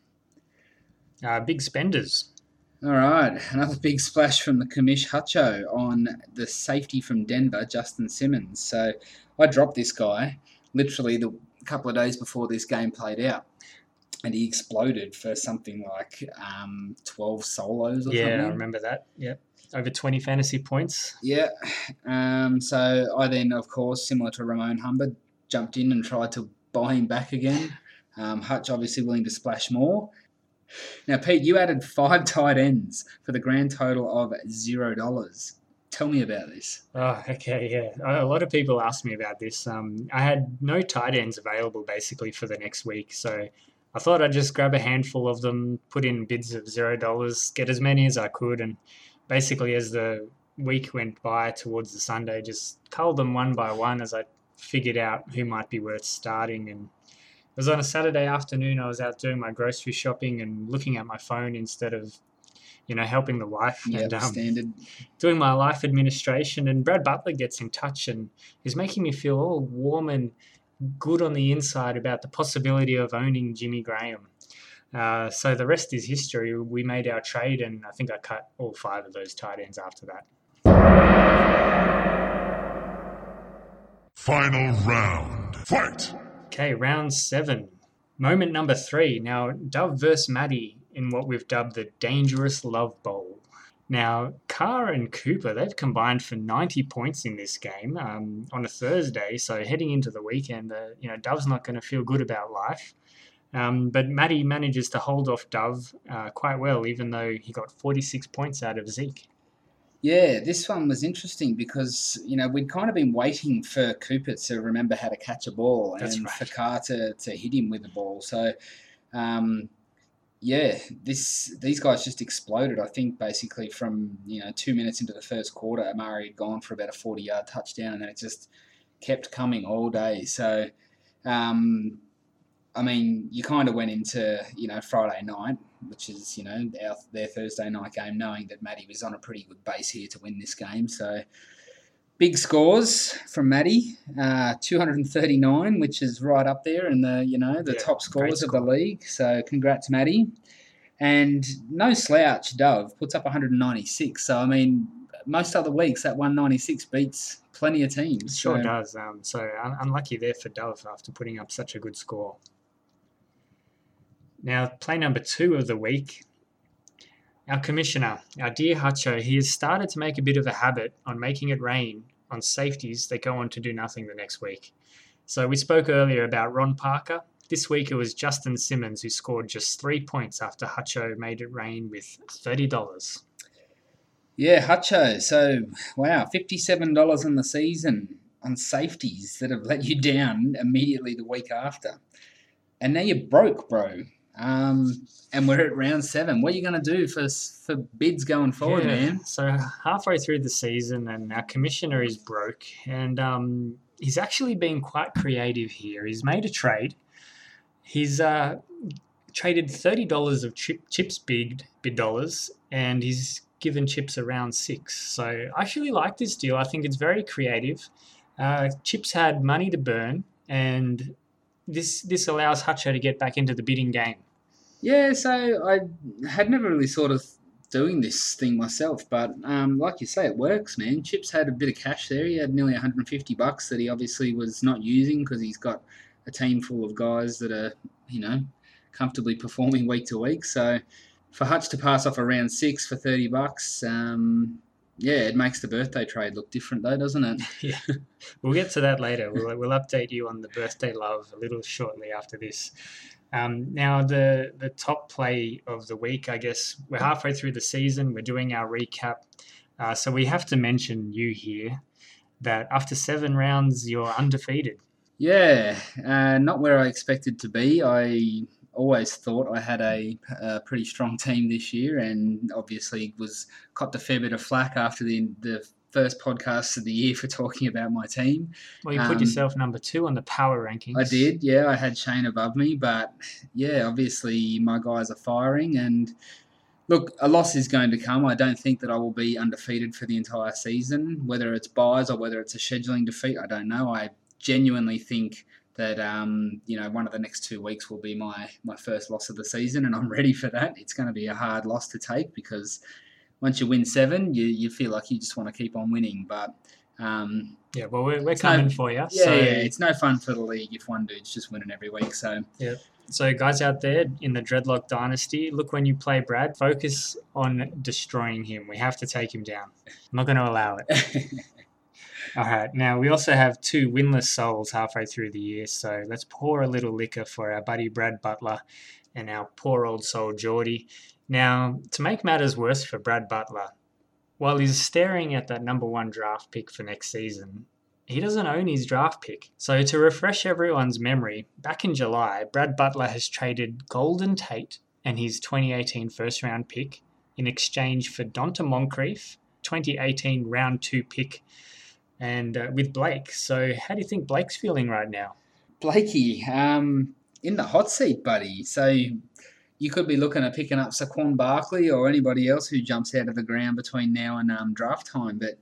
Uh, big spenders. All right, another big splash from the commish Hutcho on the safety from Denver, Justin Simmons. So I dropped this guy literally the couple of days before this game played out, and he exploded for something like um, 12 solos or Yeah, I remember that. Yep. Over 20 fantasy points. Yeah. Um, so I then, of course, similar to Ramon Humbert, jumped in and tried to buy him back again. Um, Hutch obviously willing to splash more. Now, Pete, you added five tight ends for the grand total of zero dollars. Tell me about this. Oh, okay, yeah. A lot of people asked me about this. Um, I had no tight ends available basically for the next week, so I thought I'd just grab a handful of them, put in bids of zero dollars, get as many as I could, and basically as the week went by towards the Sunday, just cull them one by one as I figured out who might be worth starting. And it was on a Saturday afternoon. I was out doing my grocery shopping and looking at my phone instead of, you know, helping the wife. And, um, standard. doing my life administration and Brad Butler gets in touch and is making me feel all warm and good on the inside about the possibility of owning Jimmy Graham. Uh, so the rest is history. We made our trade and I think I cut all five of those tight ends after that. Final round. Fight! Okay, round seven. Moment number three. Now, Dove versus Maddie in what we've dubbed the Dangerous Love Bowl. Now, Carr and Cooper, they've combined for 90 points in this game um, on a Thursday. So heading into the weekend, uh, you know, Dove's not going to feel good about life. Um, but Maddie manages to hold off Dove uh, quite well, even though he got 46 points out of Zeke. Yeah, this one was interesting because you know we'd kind of been waiting for Cooper to remember how to catch a ball That's and right. for Carr to, to hit him with the ball. So, um, yeah, this these guys just exploded. I think basically from you know two minutes into the first quarter, Amari had gone for about a forty yard touchdown, and it just kept coming all day. So, um, I mean, you kind of went into you know Friday night, which is you know our, their Thursday night game, knowing that Maddie was on a pretty good base here to win this game. So big scores from Maddie, uh, 239, which is right up there in the you know the Yeah, top scores of the league. So congrats, Maddie. And no slouch, Dove puts up 196. So I mean, most other weeks that 196 beats plenty of teams. Sure so, does. Um, so un- unlucky there for Dove after putting up such a good score. Now, play number two of the week. Our commissioner, our dear Hutcho, he has started to make a bit of a habit on making it rain on safeties that go on to do nothing the next week. So we spoke earlier about Ron Parker. This week it was Justin Simmons who scored just three points after Hutcho made it rain with $30. Yeah, Hutcho. So, wow, $57 in the season on safeties that have let you down immediately the week after. And now you're broke, bro. Um, and we're at round seven. What are you going to do for for bids going forward, Yeah, man? So halfway through the season, and our commissioner is broke, and um, he's actually been quite creative here. He's made a trade. He's uh, traded thirty dollars of chip, chips bid bid dollars, and he's given chips around six. So I actually like this deal. I think it's very creative. Uh, chips had money to burn, and this this allows Hutcho to get back into the bidding game. Yeah, so I had never really thought of doing this thing myself, but um, like you say, it works, man. Chips had a bit of cash there. He had nearly 150 bucks that he obviously was not using because he's got a team full of guys that are, you know, comfortably performing week to week. So for Hutch to pass off around six for 30 bucks, um, yeah, it makes the birthday trade look different though, doesn't it? Yeah, we'll get to that later. We'll, we'll update you on the birthday love a little shortly after this. Um, now, the the top play of the week, I guess we're halfway through the season. We're doing our recap, uh, so we have to mention you here. That after seven rounds, you're undefeated. Yeah, uh, not where I expected to be. I always thought I had a, a pretty strong team this year, and obviously was copped a fair bit of flack after the the first podcast of the year for talking about my team. Well, you put Um, yourself number two on the power rankings. I did, yeah. I had Shane above me, but yeah, obviously my guys are firing, and look, a loss is going to come. I don't think that I will be undefeated for the entire season, whether it's buys or whether it's a scheduling defeat. I don't know. I genuinely think that um, you know one of the next two weeks will be my my first loss of the season, and I'm ready for that. It's going to be a hard loss to take because once you win seven, you, you feel like you just want to keep on winning, but. Um, Yeah, well, we're, we're It's no- coming for you. yeah, so, yeah, it's no fun for the league if one dude's just winning every week. So yeah, so guys out there in the Dreadlock Dynasty, look when you play Brad, focus on destroying him. We have to take him down. I'm not going to allow it. All right. Now we also have two winless souls halfway through the year, so let's pour a little liquor for our buddy Brad Butler and our poor old soul Geordie. Now, to make matters worse for Brad Butler, while he's staring at that number one draft pick for next season, he doesn't own his draft pick. So, to refresh everyone's memory, back in July, Brad Butler has traded Golden Tate and his 2018 first round pick in exchange for Donte Moncrief, 2018 round two pick and uh, with Blake. So, how do you think Blake's feeling right now? Blakey, um, in the hot seat, buddy. So you could be looking at picking up Saquon Barkley or anybody else who jumps out of the ground between now and um, draft time. But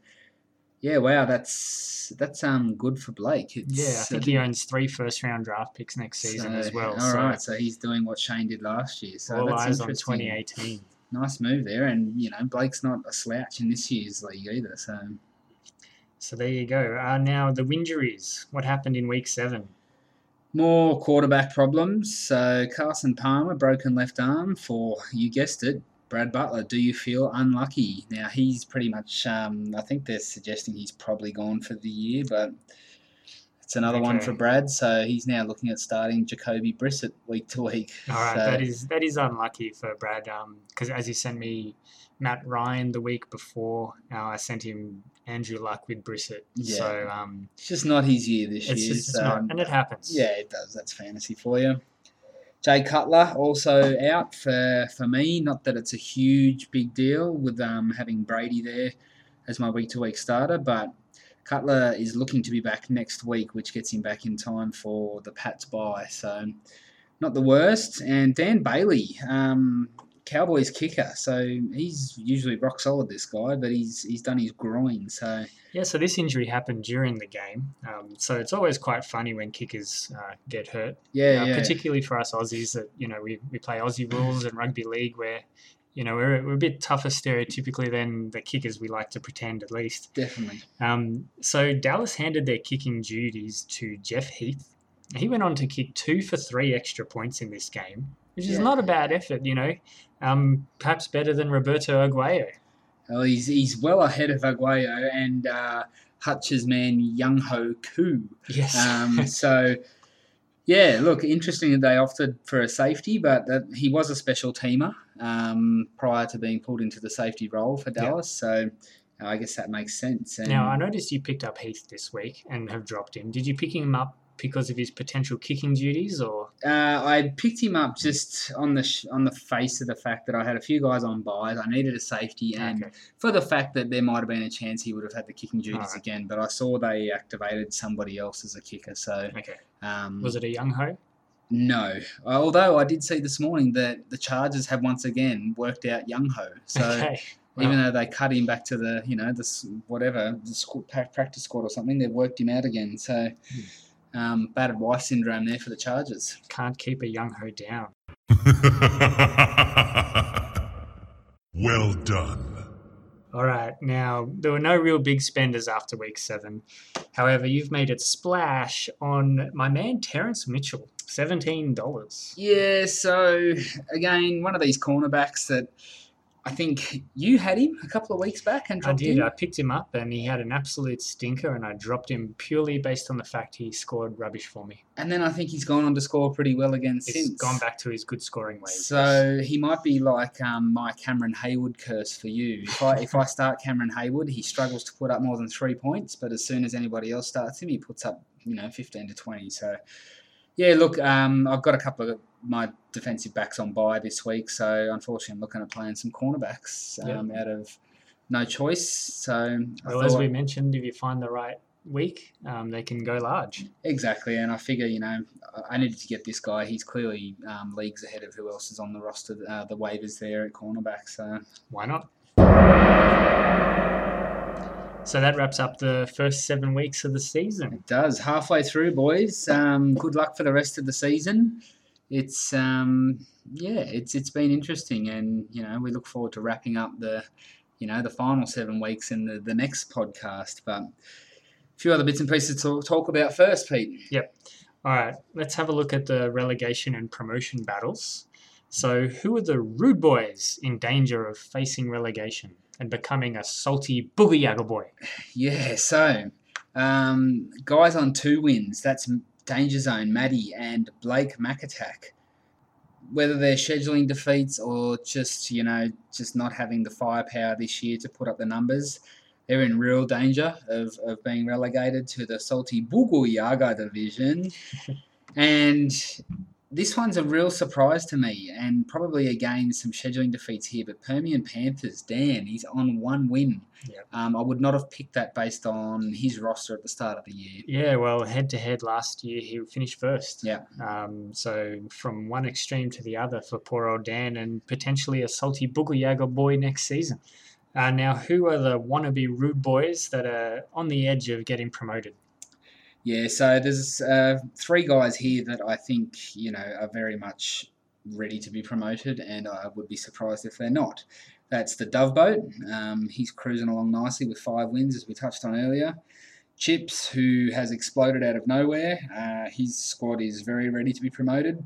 yeah, wow, that's that's um good for Blake. It's, Yeah, I think he owns three first round draft picks next season as well. All so, right, so he's doing what Shane did last year. So all that's eyes on 2018. Nice move there, and you know Blake's not a slouch in this year's league either. So So, there you go. Uh, now, the injuries. What happened in week seven? More quarterback problems. So Carson Palmer, broken left arm for, you guessed it, Brad Butler. Do you feel unlucky? Now, he's pretty much, um, I think they're suggesting he's probably gone for the year, but it's another one for Brad. So he's now looking at starting Jacoby Brissett week to week. All right, So- that is that is unlucky for Brad. Because as he sent me Matt Ryan the week before, uh, I sent him Andrew Luck with Brissett. Yeah. So um, It's just not his year this it's year. just it's so not, and it happens. Yeah, it does. That's fantasy for you. Jay Cutler also out for, for me. Not that it's a huge big deal with um, having Brady there as my week to week starter, but Cutler is looking to be back next week, which gets him back in time for the Pats bye. So not the worst. And Dan Bailey, um, Cowboys kicker. So he's usually rock solid, this guy, but he's he's done his groin. So Yeah, so this injury happened during the game. Um, so it's always quite funny when kickers uh, get hurt, yeah, uh, yeah. particularly for us Aussies that, you know, we, we play Aussie rules and rugby league where, you know, we're, we're a bit tougher stereotypically than the kickers we like to pretend at least. Definitely. Um, so Dallas handed their kicking duties to Jeff Heath. He went on to kick two for three extra points in this game, which is Yeah. not a bad effort, you know. Um, perhaps better than Roberto Aguayo. Well, he's he's well ahead of Aguayo and uh, Hutch's man Younghoe Koo. Yes. Um, so, yeah, look, interesting that they opted for a safety, but that he was a special teamer um, prior to being pulled into the safety role for Yeah. Dallas. So, I guess that makes sense. And now, I noticed you picked up Heath this week and have dropped him. Did you pick him up because of his potential kicking duties or? uh, I picked him up just on the sh- on the face of the fact that I had a few guys on buys. I needed a safety, and Okay. for the fact that there might have been a chance he would have had the kicking duties Alright. again. But I saw they activated somebody else as a kicker, so Okay. um, Was it a young ho? No. Although I did see this morning that the Chargers have once again worked out Young Ho. So okay. even though they cut him back to the, you know, the s- whatever the practice squad or something, they've worked him out again. So um, battered wife syndrome there for the Chargers. can't keep a young ho down. well done. All right. Now, there were no real big spenders after week seven. However, you've made it splash on my man Terrance Mitchell, $17. Yeah. So again, one of these cornerbacks that I think you had him a couple of weeks back and I did. him. I picked him up and he had an absolute stinker, and I dropped him purely based on the fact he scored rubbish for me. And then I think he's gone on to score pretty well again He's since. gone back to his good scoring ways. So he might be like um, my Cameron Heyward curse for you. If I if I start Cameron Heyward, he struggles to put up more than three points, but as soon as anybody else starts him, he puts up you know fifteen to twenty. So yeah, look, um, I've got a couple of my defensive backs on bye this week, so unfortunately, I'm looking at playing some cornerbacks um, out of no choice. So well, as we mentioned, if you find the right week, um, they can go large. Exactly, and I figure you know I- I needed to get this guy. He's clearly um, leagues ahead of who else is on the roster, uh, the waivers there at cornerback. So Why not? So that wraps up the first seven weeks of the season. it does halfway through, boys. Um, good luck for the rest of the season. It's um, yeah, it's it's been interesting, and you know we look forward to wrapping up the you know the final seven weeks in the the next podcast. But a few other bits and pieces to talk about first, Pete. Yep. All right, let's have a look at the relegation and promotion battles. So, who are the Rude Boys in danger of facing relegation and becoming a salty boogie boy? Yeah, so um, guys on two wins. That's Danger Zone, Maddie, and Blake McAttack. Whether they're scheduling defeats or just you know just not having the firepower this year to put up the numbers, they're in real danger of, of being relegated to the salty Bugu Yaga division. and this one's a real surprise to me, and probably again some scheduling defeats here. But Permian Panthers, Dan, he's on one win. Yep. Um, I would not have picked that based on his roster at the start of the year. Yeah, well, head to head last year, he finished first. Yeah. Um, so, from one extreme to the other for poor old Dan and potentially a salty boogie yaga boy next season. Uh, now, who are the wannabe Rude Boys that are on the edge of getting promoted? Yeah, so there's uh, three guys here that I think you know are very much ready to be promoted, and I would be surprised if they're not. That's the Dove Boat. Um, he's cruising along nicely with five wins, as we touched on earlier. Chips, who has exploded out of nowhere, uh, his squad is very ready to be promoted,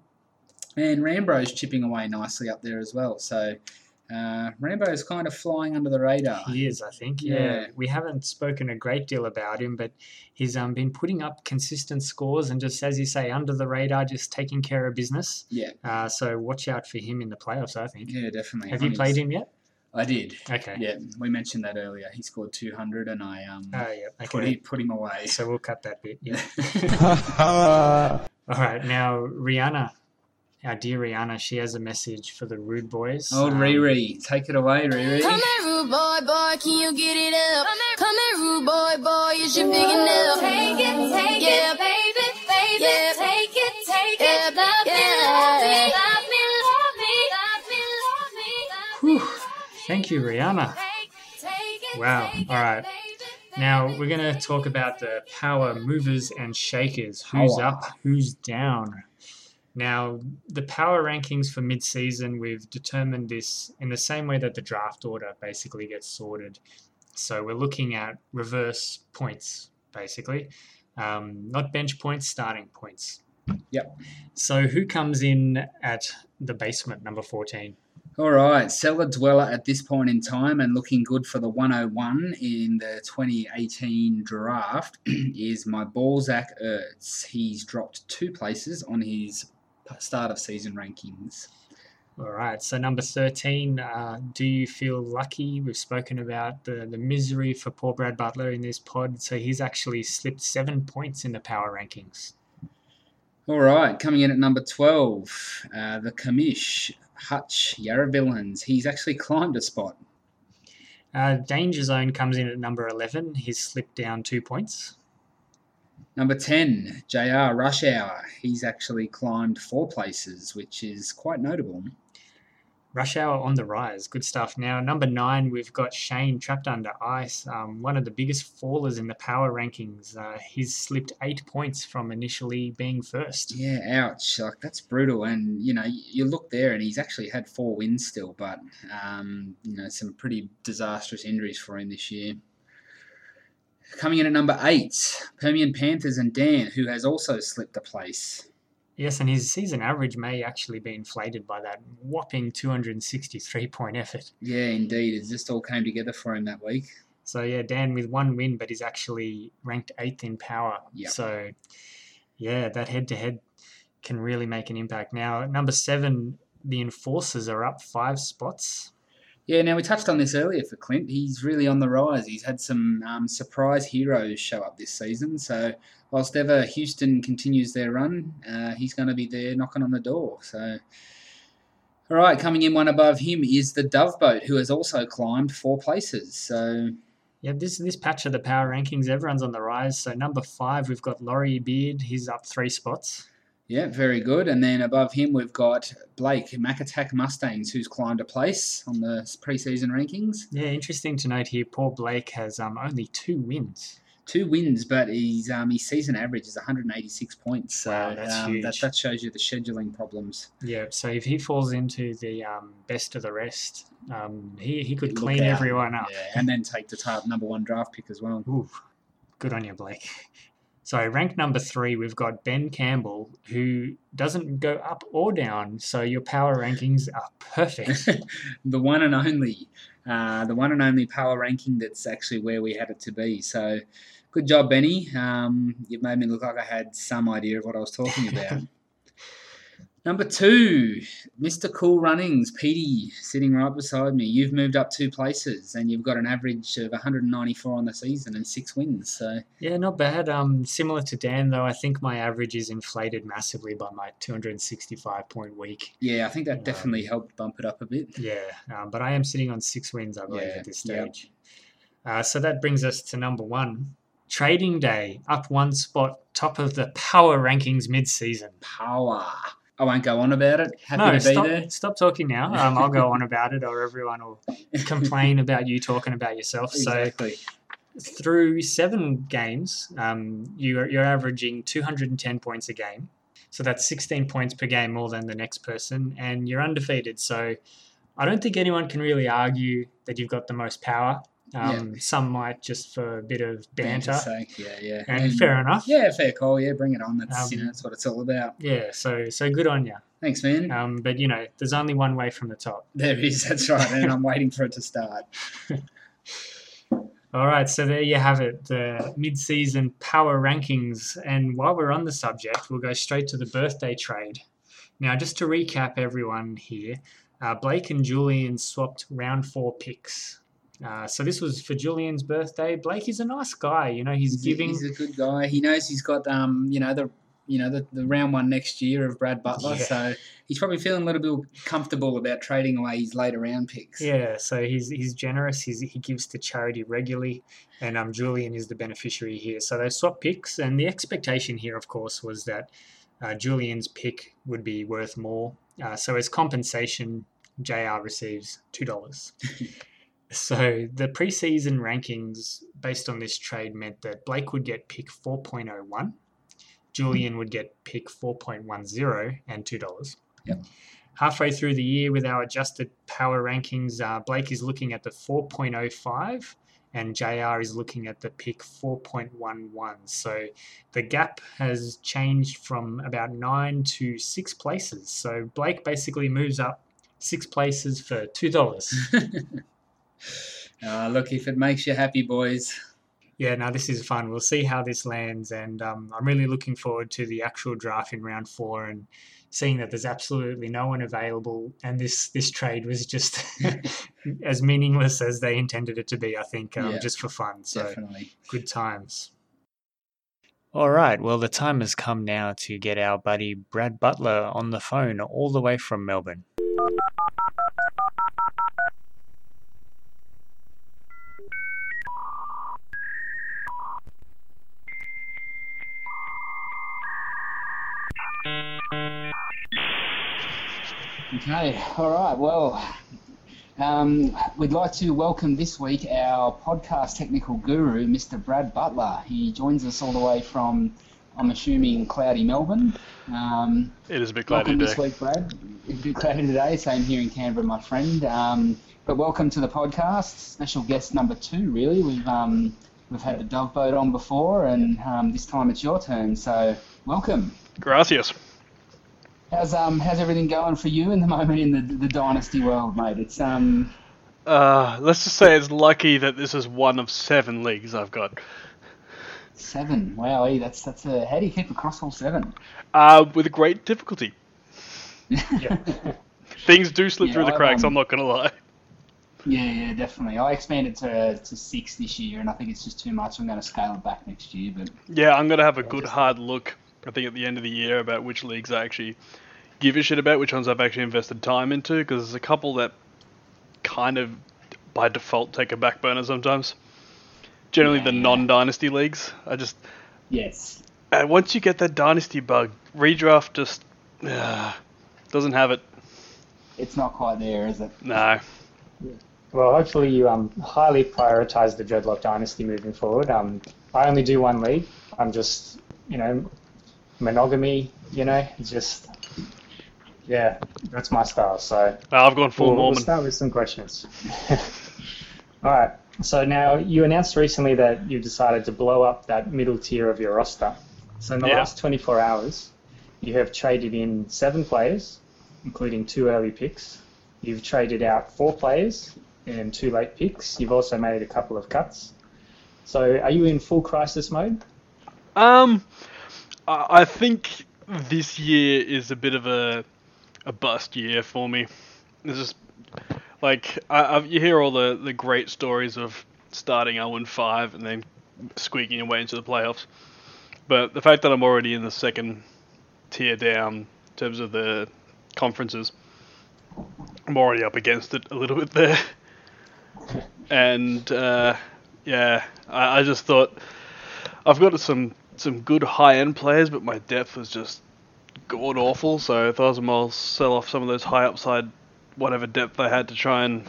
and Rambro's chipping away nicely up there as well. So uh, is kind of flying under the radar. He is, I think. Yeah. Yeah. We haven't spoken a great deal about him, but he's um, been putting up consistent scores and just, as you say, under the radar, just taking care of business. Yeah, Uh, so watch out for him in the playoffs, I think. yeah, definitely. Have On you his- played him yet? I did. Okay. Yeah, we mentioned that earlier. He scored 200, and I um, Oh, yeah. put, Okay. him, put him away. So we'll cut that bit. Yeah. All right. Now, Rihanna, our dear Rihanna, she has a message for the rude boys. Old um, Riri, take it away, Riri. Come here, rude boy, boy, can you get it up? Come here, rude boy, boy, is your big enough? Take it, take yeah. it, baby, baby, yeah. take it, take yeah. it, love yeah. me, love me, love me, love me, love me, love me. Whew. Thank you, Rihanna. Wow. All right. Now we're going to talk about the power movers and shakers. Who's oh. up? Who's down? Now, the power rankings for mid season, we've determined this in the same way that the draft order basically gets sorted. So we're looking at reverse points, basically, um, not bench points, starting points. Yep. So who comes in at the basement, number 14? All right, Cellar Dweller at this point in time and looking good for the 101 in the 2018 draft is my Balzac Ertz. He's dropped two places on his start of season rankings. All right, so number 13, uh, do you feel lucky? We've spoken about the, the misery for poor Brad Butler in this pod. So he's actually slipped seven points in the power rankings. All right, coming in at number 12, uh, the commish, Hutch Yarravillans. He's actually climbed a spot. Uh, Danger Zone comes in at number 11. He's slipped down two points. Number 10, JR Rush Hour. He's actually climbed four places, which is quite notable. Rush Hour on the rise. Good stuff. Now, number nine, we've got Shane trapped under ice. Um, one of the biggest fallers in the power rankings. Uh, he's slipped eight points from initially being first. Yeah, ouch. Like, that's brutal. And, you know, you look there and he's actually had four wins still, but, um, you know, some pretty disastrous injuries for him this year. Coming in at number eight, Permian Panthers and Dan, who has also slipped a place. Yes, and his season average may actually be inflated by that whopping 263 point effort. Yeah, indeed. It just all came together for him that week. So, yeah, Dan with one win, but he's actually ranked eighth in power. Yep. So, yeah, that head to head can really make an impact. Now, at number seven, the Enforcers are up five spots. Yeah, now we touched on this earlier for Clint. He's really on the rise. He's had some um, surprise heroes show up this season. So, whilst ever Houston continues their run, uh, he's going to be there knocking on the door. So, all right, coming in one above him is the Dove Boat, who has also climbed four places. So, Yeah, this this patch of the power rankings, everyone's on the rise. So number five, we've got Laurie Beard. He's up three spots. Yeah, very good. And then above him, we've got Blake Mac Attack Mustangs, who's climbed a place on the preseason rankings. Yeah, interesting to note here. Poor Blake has um, only two wins. two wins, but his um, his season average is 186 points. So Wow, that's um, that, huge. that shows you the scheduling problems. Yeah, so if he falls into the um, best of the rest, um, he he could Look clean everyone up. Yeah, and then take the top number one draft pick as well. Ooh, good on you, Blake. So rank number three, we've got Ben Campbell, who doesn't go up or down. So your power rankings are perfect. the one and only, uh, the one and only power ranking that's actually where we had it to be. So good job, Benny. Um, you've made me look like I had some idea of what I was talking about. Number two, Mr. Cool Runnings, Petey, sitting right beside me. You've moved up two places and you've got an average of 194 on the season and six wins. So Yeah, not bad. Um, similar to Dan though, I think my average is inflated massively by my 265 point week. yeah, I think that Um, definitely helped bump it up a bit. Yeah, um, but I am sitting on six wins, I believe, Yeah, at this yep. stage. Uh, so that brings us to number one, trading day, up one spot, top of the power rankings mid-season. Power. I won't go on about it. Happy no, to be stop, there. stop talking now. Um, I'll go on about it, or everyone will complain about you talking about yourself. Exactly. So through seven games, um, you're, you're averaging 210 points a game. So that's 16 points per game more than the next person, and you're undefeated. So I don't think anyone can really argue that you've got the most power. Um, Some might just for a bit of banter, sake, yeah, yeah. and fair enough. Yeah, fair call. Yeah, bring it on. That's you Um, know that's what it's all about. Yeah, so so good on you. Thanks, man. Um, but you know, there's only one way from the top. there is. That's right. And I'm waiting for it to start. All right, so there you have it, the mid-season power rankings. And while we're on the subject, we'll go straight to the birthday trade. Now, just to recap everyone here, uh, Blake and Julian swapped round four picks. Uh, so this was for Julian's birthday. Blake is a nice guy, you know. He's, He's, a, giving. he's a good guy. He knows he's got um you know the you know the, the round one next year of Brad Butler, Yeah. so he's probably feeling a little bit comfortable about trading away his later round picks. Yeah, so he's he's generous. He's, he gives to charity regularly, and um, Julian is the beneficiary here. So they swap picks, and the expectation here, of course, was that uh, Julian's pick would be worth more. Uh, so as compensation, JR receives $2. so the preseason rankings based on this trade meant that Blake would get pick 4.01, Julian would get pick 4.10 and $2. Yep. Halfway through the year with our adjusted power rankings, uh, Blake is looking at the 4.05 and JR is looking at the pick 4.11. So the gap has changed from about nine to six places. So Blake basically moves up six places for two dollars. Uh, look, if it makes you happy, boys. yeah, now this is fun. We'll see how this lands, and um, I'm really looking forward to the actual draft in round four and seeing that there's absolutely no one available, and this this trade was just as meaningless as they intended it to be. I think um, Yeah. just for fun. So Definitely. good times. All right, well, the time has come now to get our buddy Brad Butler on the phone all the way from Melbourne. Okay, all right. Well, um, we'd like to welcome this week our podcast technical guru, Mr. Brad Butler. He joins us all the way from, I'm assuming, cloudy Melbourne. Um, It is a bit cloudy welcome today. this week, Brad. It's a bit cloudy today. Same here in Canberra, my friend. Um, but welcome to the podcast. Special guest number two, really. We've um, we've had the dove boat on before, and um, this time it's your turn. So welcome. Gracias. How's um how's everything going for you in the moment in the the dynasty world, mate? It's um Uh, let's just say it's lucky that this is one of seven leagues I've got. seven. Wow, eh, that's that's a how do you keep across all seven? Uh, with great difficulty. Yeah. Things do slip Yeah, through the cracks, um, I'm not going to lie. Yeah, yeah, definitely. I expanded to to six this year, and I think it's just too much. I'm going to scale it back next year, but Yeah, I'm going to have a good just- hard look, I think, at the end of the year about which leagues I actually give a shit about, which ones I've actually invested time into, because there's a couple that kind of by default take a back burner sometimes. Generally, Yeah, the yeah. non dynasty leagues. I just. yes, And once you get that dynasty bug, redraft just. Uh, doesn't have it. it's not quite there, is it? No. Well, hopefully you um, highly prioritize the Dreadlock Dynasty moving forward. Um, I only do one league. I'm just, you know, monogamy, you know, just, yeah, that's my style. So Uh, I've gone full we'll, we'll Mormon. start with some questions. All right. So now you announced recently that you decided to blow up that middle tier of your roster. So in the Yeah. last 24 hours, you have traded in seven players, including two early picks. You've traded out four players and two late picks. You've also made a couple of cuts. So are you in full crisis mode? Um, I think this year is a bit of a a bust year for me. It's just like I, you hear all the, the great stories of starting 0 and 5 and then squeaking your way into the playoffs. But the fact that I'm already in the second tier down in terms of the conferences, I'm already up against it a little bit there. And uh, yeah, I, I just thought I've got some some good high end players, but my depth was just god awful. So I thought I was well sell off some of those high upside, whatever depth I had to try and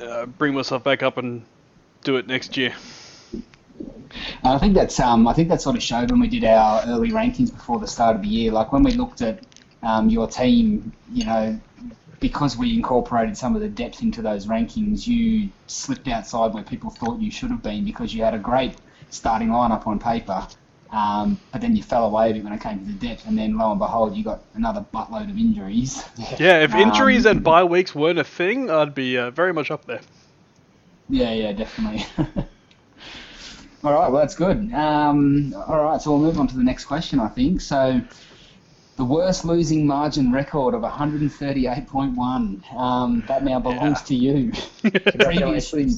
uh, bring myself back up and do it next year. I think that's um, I think that sort of showed when we did our early rankings before the start of the year. Like when we looked at um, your team, you know, because we incorporated some of the depth into those rankings, you slipped outside where people thought you should have been because you had a great starting lineup on paper. Um, but then you fell away a bit when it came to the depth, and then lo and behold, you got another buttload of injuries. Yeah, if injuries Um, and bye weeks weren't a thing, I'd be uh, very much up there. Yeah, yeah, definitely. all right, well, that's good. Um, all right, so we'll move on to the next question, I think. So, the worst losing margin record of 138.1. Um, that now belongs Yeah. to you. previously,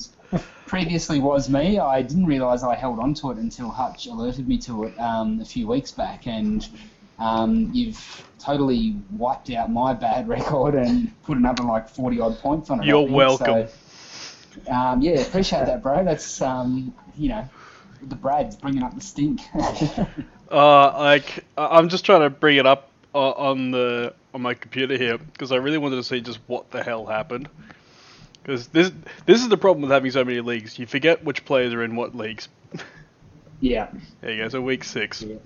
previously was me. I didn't realise I held on to it until Hutch alerted me to it um, a few weeks back, and um, you've totally wiped out my bad record and put another like 40 odd points on it. You're welcome. So, um, yeah, appreciate that, bro. That's um, you know, the Brad's bringing up the stink. Uh, like I'm just trying to bring it up o- on the on my computer here because I really wanted to see just what the hell happened. Because this this is the problem with having so many leagues. You forget which players are in what leagues. Yeah. There you go. So week six. Yeah.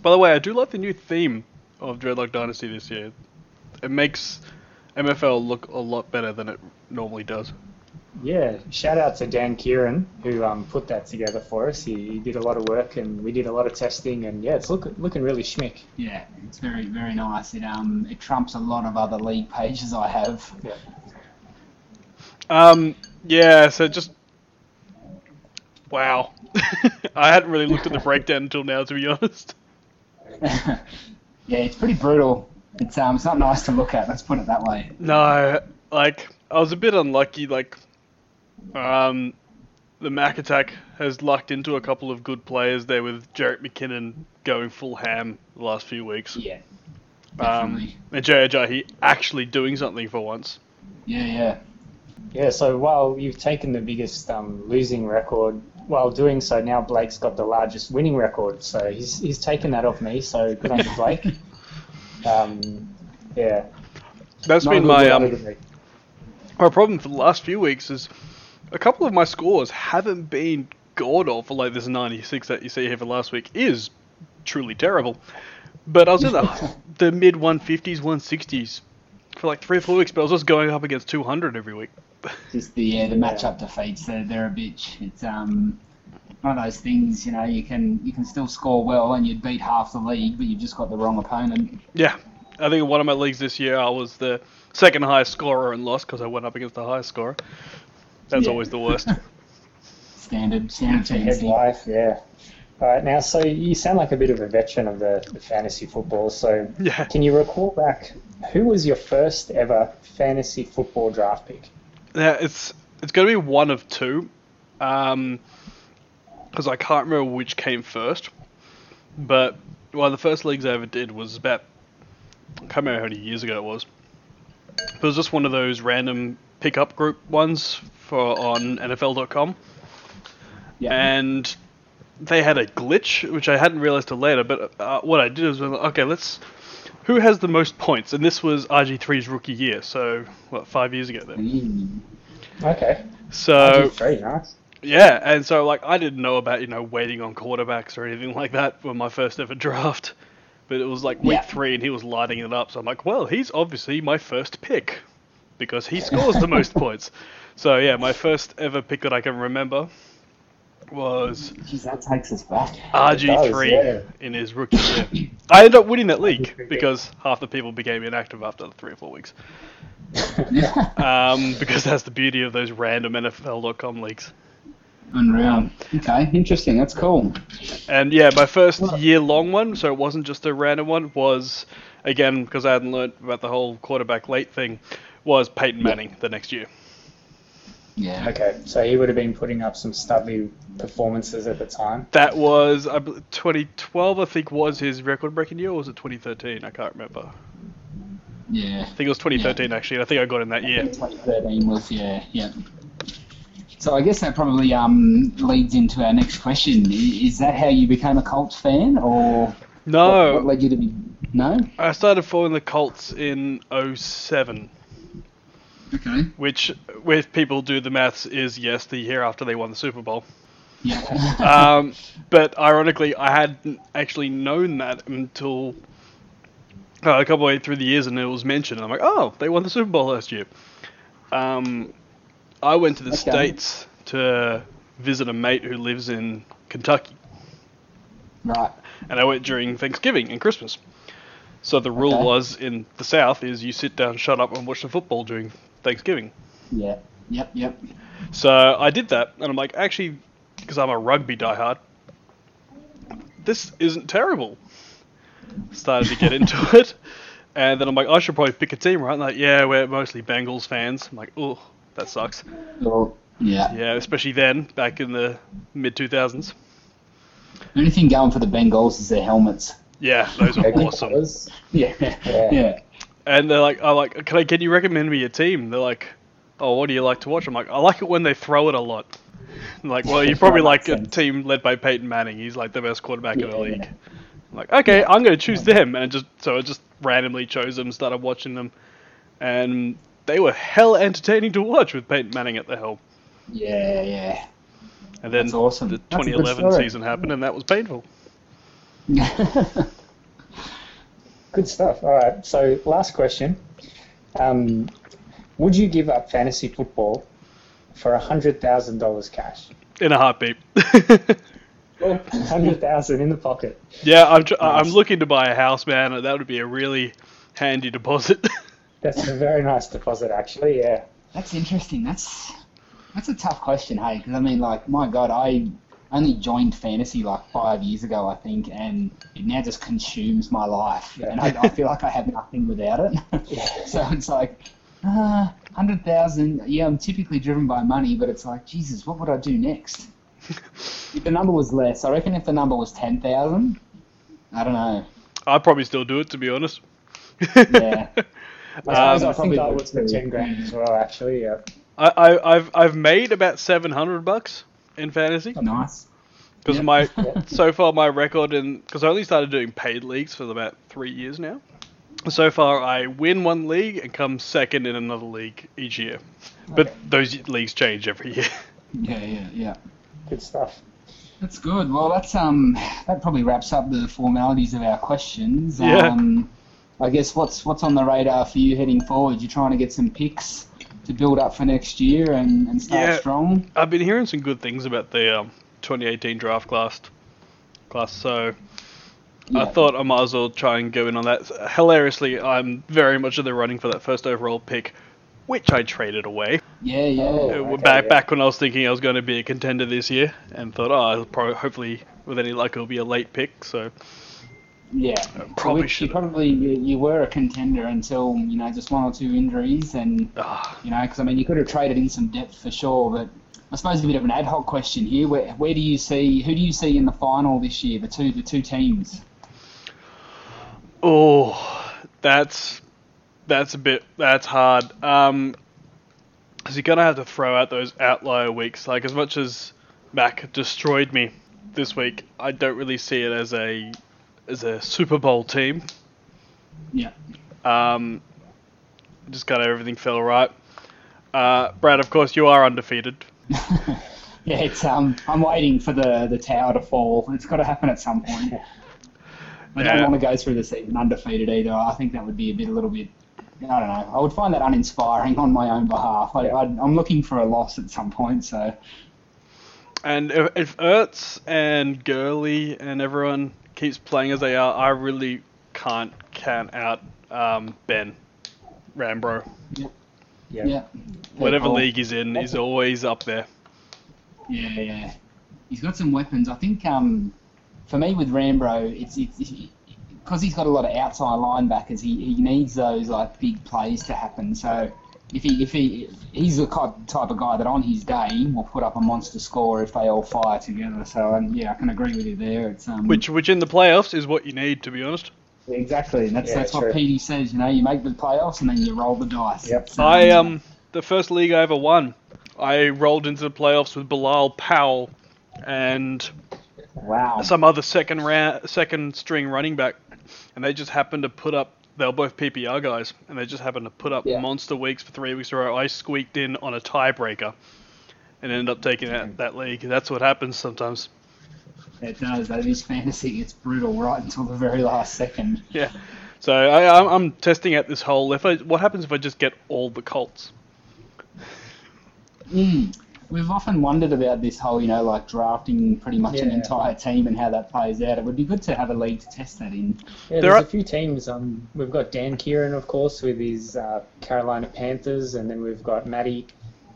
By the way, I do like the new theme of Dreadlock Dynasty this year. It makes MFL look a lot better than it normally does. Yeah, shout out to Dan Kieran who um, put that together for us. He, he did a lot of work and we did a lot of testing and yeah, it's look, looking really schmick. Yeah, it's very very nice. It um it trumps a lot of other league pages I have. Um, yeah. So just wow. I hadn't really looked at the breakdown until now, to be honest. yeah, it's pretty brutal. It's um it's not nice to look at. Let's put it that way. No, like I was a bit unlucky. Like, um, the Mac Attack has lucked into a couple of good players there with Jerick McKinnon going full ham the last few weeks. Yeah. Um, Definitely. and JJ actually doing something for once. Yeah, yeah. Yeah, so while you've taken the biggest um, losing record, while doing so now Blake's got the largest winning record. So he's, he's taken that off me, so good on you, Blake. um, yeah. That's Not been my um, a good week. my problem for the last few weeks is a couple of my scores haven't been god awful like this 96 that you see here for last week is truly terrible. But I was in the, the mid 150s, 160s for like three or four weeks, but I was just going up against 200 every week. Just the yeah, the matchup defeats. They're, they're a bitch. It's um one of those things. You know, you can you can still score well and you'd beat half the league, but you've just got the wrong opponent. Yeah, I think in one of my leagues this year I was the second highest scorer and lost because I went up against the highest scorer. That's Yeah. always the worst. Standard standard Head life, yeah. All right, now, so you sound like a bit of a veteran of the, the fantasy football. So, yeah. can you recall back who was your first ever fantasy football draft pick? Yeah, it's it's going to be one of two, because I can't remember which came first. But one of the first leagues I ever did was about I can't remember how many years ago it was. It was just one of those random pickup group ones for on NFL.com, Yeah. and they had a glitch which I hadn't realized till later. But uh, what I did was okay, let's. Who has the most points? And this was RG3's rookie year, so what five years ago then. Mm. Okay. So Very nice. yeah, and so like I didn't know about you know waiting on quarterbacks or anything like that for my first ever draft, but it was like week Yeah. three and he was lighting it up. So I'm like, well, he's obviously my first pick because he scores the most points. So yeah, my first ever pick that I can remember was Jeez, that takes us back. RG3 yeah. in his rookie year. I ended up winning that league because half the people became inactive after three or four weeks. Um, because that's the beauty of those random NFL.com leagues. Unreal. Okay, interesting. That's cool. And yeah, my first year long one, so it wasn't just a random one, was again because I hadn't learned about the whole quarterback late thing, was Peyton Manning the next year. Yeah. Okay, so he would have been putting up some studly performances at the time. That was I bel 2012, I think, was his record breaking year, or was it 2013? I can't remember. Yeah. I think it was 2013 actually. and I think I got in that year. 2013 was yeah, yeah. So I guess that probably um, leads into our next question. I- Is that how you became a Colts fan, or what, No, what led you to be? No. I started following the Colts in 07, Okay. which, with people do the maths, is yes, the year after they won the Super Bowl. Yeah. um, but ironically, I hadn't actually known that until uh, a couple of way through the years, and it was mentioned. And I'm like, oh, they won the Super Bowl last year. Um, I went to the Okay. states to visit a mate who lives in Kentucky, right. and I went during Thanksgiving and Christmas. So the rule Okay. was in the South is you sit down, shut up, and watch the football during Thanksgiving. Yeah. Yep. Yep. So I did that, and I'm like, actually, because I'm a rugby diehard, this isn't terrible. Started to get into it, and then I'm like, I should probably pick a team, right? And like, yeah, we're mostly Bengals fans. I'm like, oh, that sucks. Well, yeah. Yeah, especially then, back in the mid 2000s. The only thing going for the Bengals is their helmets. Yeah, those are awesome. Yeah. Yeah. Yeah. And they're like, I'm like, can I? Can you recommend me a team? They're like, oh, what do you like to watch? I'm like, I like it when they throw it a lot. I'm like, well, you probably like makes a team led by Peyton Manning. He's like the best quarterback in the Yeah. league. I'm like, okay, I'm going to choose them, and just so I just randomly chose them, started watching them, and they were hell entertaining to watch with Peyton Manning at the helm. Yeah, yeah. And then That's awesome. the That's a 2011 season happened, and that was painful. Good stuff. All right. So, last question. Um, would you give up fantasy football for $100,000 cash? In a heartbeat. Well, 100000 in the pocket. yeah, I'm tr- I'm looking to buy a house, man. That would be a really handy deposit. That's a very nice deposit, actually. Yeah. That's interesting. That's that's a tough question, hey? Because I mean, like, my God, I only joined fantasy like five years ago, I think, and it now just consumes my life, and I, I feel like I have nothing without it. so it's like, uh, hundred thousand. Yeah, I'm typically driven by money, but it's like, Jesus, what would I do next? if the number was less, I reckon if the number was ten thousand, I don't know. I'd probably still do it, to be honest. Yeah. I, Um, I think I would would for 10 grand as well, actually. Yeah. I, I, I've I've made about 700 bucks in fantasy nice. because Yeah. my so far my record in because I only started doing paid leagues for about three years now. So far, I win one league and come second in another league each year. But those leagues change every year. Yeah, yeah, yeah. Good stuff. That's good. Well, that's um, that probably wraps up the formalities of our questions. Yeah. Um, I guess what's what's on the radar for you heading forward? You're trying to get some picks to build up for next year and, and start Yeah. strong. I've been hearing some good things about the um, 2018 draft class. Class, so I thought I might as well try and go in on that. Hilariously, I'm very much in the running for that first overall pick, which I traded away. Yeah, yeah. Oh. Okay, back yeah. back when I was thinking I was going to be a contender this year, and thought, oh, I'll probably, hopefully, with any luck, it'll be a late pick. So yeah. probably Which you probably you, you were a contender until you know just one or two injuries, and ah, you know because I mean you could have traded in some depth for sure, but. I suppose a bit of an ad hoc question here. Where, where do you see who do you see in the final this year? The two the two teams. oh, that's that's a bit that's hard. Um, because you're gonna have to throw out those outlier weeks. Like as much as Mac destroyed me this week, I don't really see it as a as a Super Bowl team. Yeah. Um, just kind of everything fell right. Uh, Brad, of course, you are undefeated. Yeah, it's um. I'm waiting for the the tower to fall. It's got to happen at some point. I don't want to go through the season undefeated either. I think that would be a bit, a little bit. I don't know. I would find that uninspiring on my own behalf. I, I'm looking for a loss at some point. So And if, if Ertz and Gurley and everyone keeps playing as they are, I really can't count out um, Ben Rambro. Yeah. yeah. Whatever cool. league he's in, he's always up there. Yeah, yeah. He's got some weapons. I think um, for me with Rambro, it's it's because he's got a lot of outside linebackers. He, he needs those like big plays to happen. So if he if he he's the type of guy that on his day will put up a monster score if they all fire together. So um, yeah, I can agree with you there. It's um, Which, which in the playoffs is what you need, to be honest. exactly and that's Yeah, that's true. what PD says. You know, you make the playoffs and then you roll the dice. Yep. So, I um, the first league I ever won, I rolled into the playoffs with Bilal Powell and wow. some other second round, second string running back, and they just happened to put up. They were both PPR guys, and they just happened to put up Yeah. monster weeks for three weeks in a row. I squeaked in on a tiebreaker, and ended up taking that, that league. That's what happens sometimes. It does. That is fantasy. It's brutal right until the very last second. Yeah. So I, I'm, I'm testing out this whole. If I, what happens if I just get all the Colts? Mm. We've often wondered about this whole, you know, like drafting pretty much an Yeah. entire team and how that plays out. It would be good to have a league to test that in. Yeah, There there's are- a few teams. Um, we've got Dan Kieran, of course, with his uh, Carolina Panthers, and then we've got Matty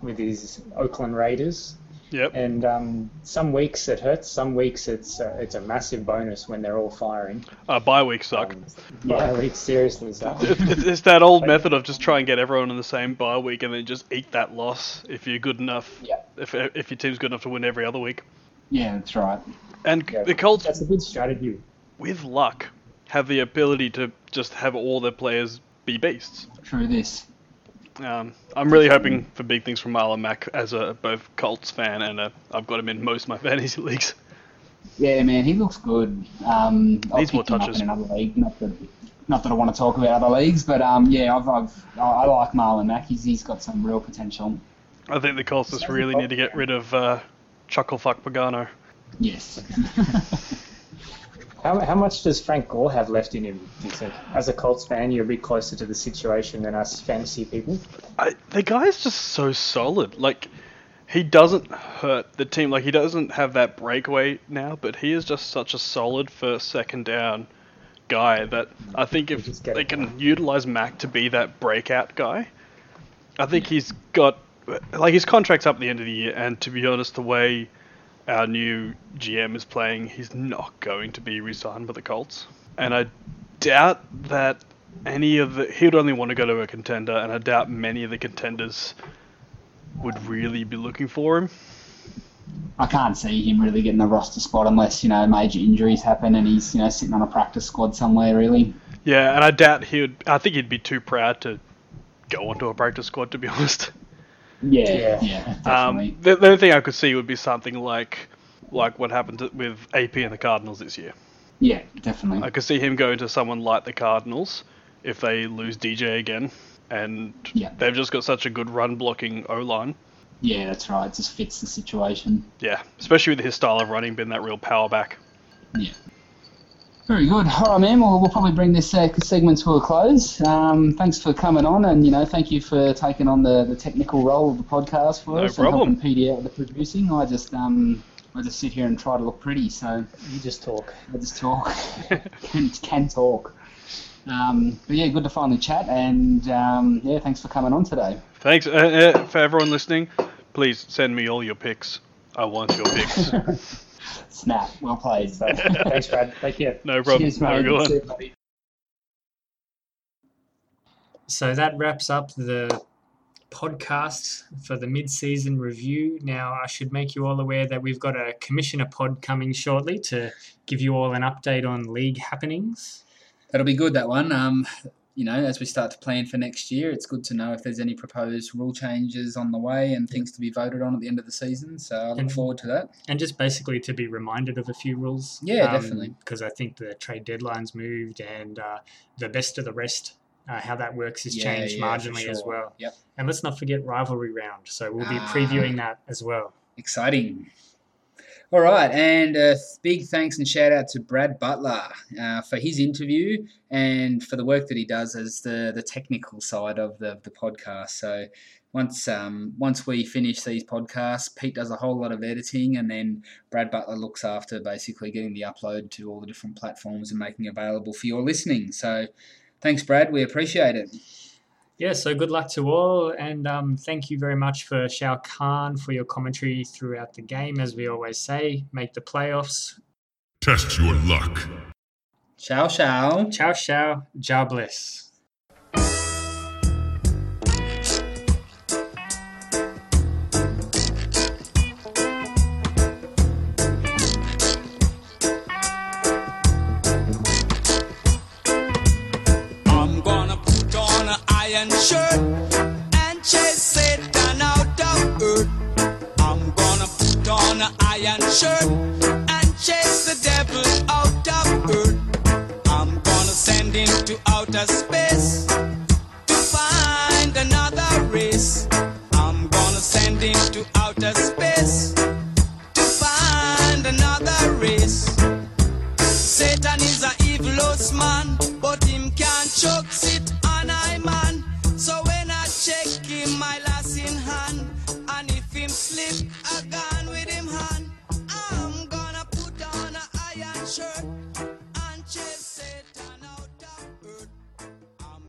with his Oakland Raiders. Yep. And um, some weeks it hurts. Some weeks it's uh, it's a massive bonus when they're all firing. Uh, bye weeks suck. Um, yeah, weeks seriously. So. It's, it's- it's that old method of just try and get everyone in the same bye week and then just eat that loss if you're good enough. Yeah. If, if your team's good enough to win every other week. Yeah, that's right. And Yeah, the Colts, That's a good strategy. with luck, have the ability to just have all their players be beasts. True this. Um, I'm really hoping for big things from Marlon Mack as a both Colts fan and a, I've got him in most of my fantasy leagues. Yeah, man, he looks good. Um, Needs more pick him up touches. in another league. Not that, not that I want to talk about other leagues, but um, yeah, I've, I've I I like Marlon Mack. He's, he's got some real potential. I think the Colts just really need to get rid of uh, Chucklefuck Pagano. Yes. How, how much does Frank Gore have left in him, do you think? As a Colts fan, you're a bit closer to the situation than us fantasy people. I, the is just so solid. Like, he doesn't hurt the team. Like, he doesn't have that breakaway now, but he is just such a solid first, second down guy that I think if they can utilize Mack to be that breakout guy, I think he's got like his contract's up at the end of the year, and to be honest, the way our new GM is playing, he's not going to be re-signed by the Colts, and I doubt that any of the he would only want to go to a contender, and I doubt many of the contenders would really be looking for him. I can't see him really getting the roster spot unless you know major injuries happen and he's you know sitting on a practice squad somewhere. Really. Yeah, and I doubt he would. I think he'd be too proud to go onto a practice squad, to be honest. Yeah. Yeah. Yeah. Um, the, the only thing I could see would be something like like what happened to, with AP and the Cardinals this year. yeah. Definitely. I could see him going to someone like the Cardinals if they lose DJ again, and Yeah. they've just got such a good run blocking O line. Yeah, that's right. It just fits the situation. Yeah, especially with his style of running, being that real power back. Yeah. Very good. All right, man. Well, we'll probably bring this uh, segment to a close. Um, thanks for coming on, and you know, thank you for taking on the, the technical role of the podcast for No us problem. and helping PD out with the producing. I just um, I just sit here and try to look pretty, so You just talk. I just talk, can, can talk. Um, but yeah, good to finally chat, and um, yeah, thanks for coming on today. Thanks uh, uh, for everyone listening. Please send me all your picks. I want your picks. Snap, well played. So, Thanks, Brad. Take care. No problem. cheers, mate. good one. See you, buddy. So that wraps up the podcast for the mid-season review. Now, I should make you all aware that we've got a commissioner pod coming shortly to give you all an update on league happenings. That'll be good, that one. Um, you know, as we start to plan for next year, it's good to know if there's any proposed rule changes on the way and things to be voted on at the end of the season. So I look And- forward to that. And just basically to be reminded of a few rules. Yeah, definitely. Because I think the trade deadlines moved and uh, the best of the rest, uh, how that works has Yeah, changed yeah, marginally as well. Yep. And let's not forget rivalry round. So we'll be Ah. previewing that as well. Exciting. All right, and a big thanks and shout out to Brad Butler uh, for his interview and for the work that he does as the, the technical side of the, the podcast. So once um, once we finish these podcasts, Pete does a whole lot of editing, and then Brad Butler looks after basically getting the upload to all the different platforms and making available for your listening. So thanks, Brad. We appreciate it. Yeah, so good luck to all, and um, thank you very much for Shao Khan for your commentary throughout the game. As we always say, make the playoffs. Test your luck. Ciao, ciao. Ciao, ciao, jobless. An shirt and chase Satan out of earth. I'm gonna put on an iron shirt and chase the devil out of earth. I'm gonna send him to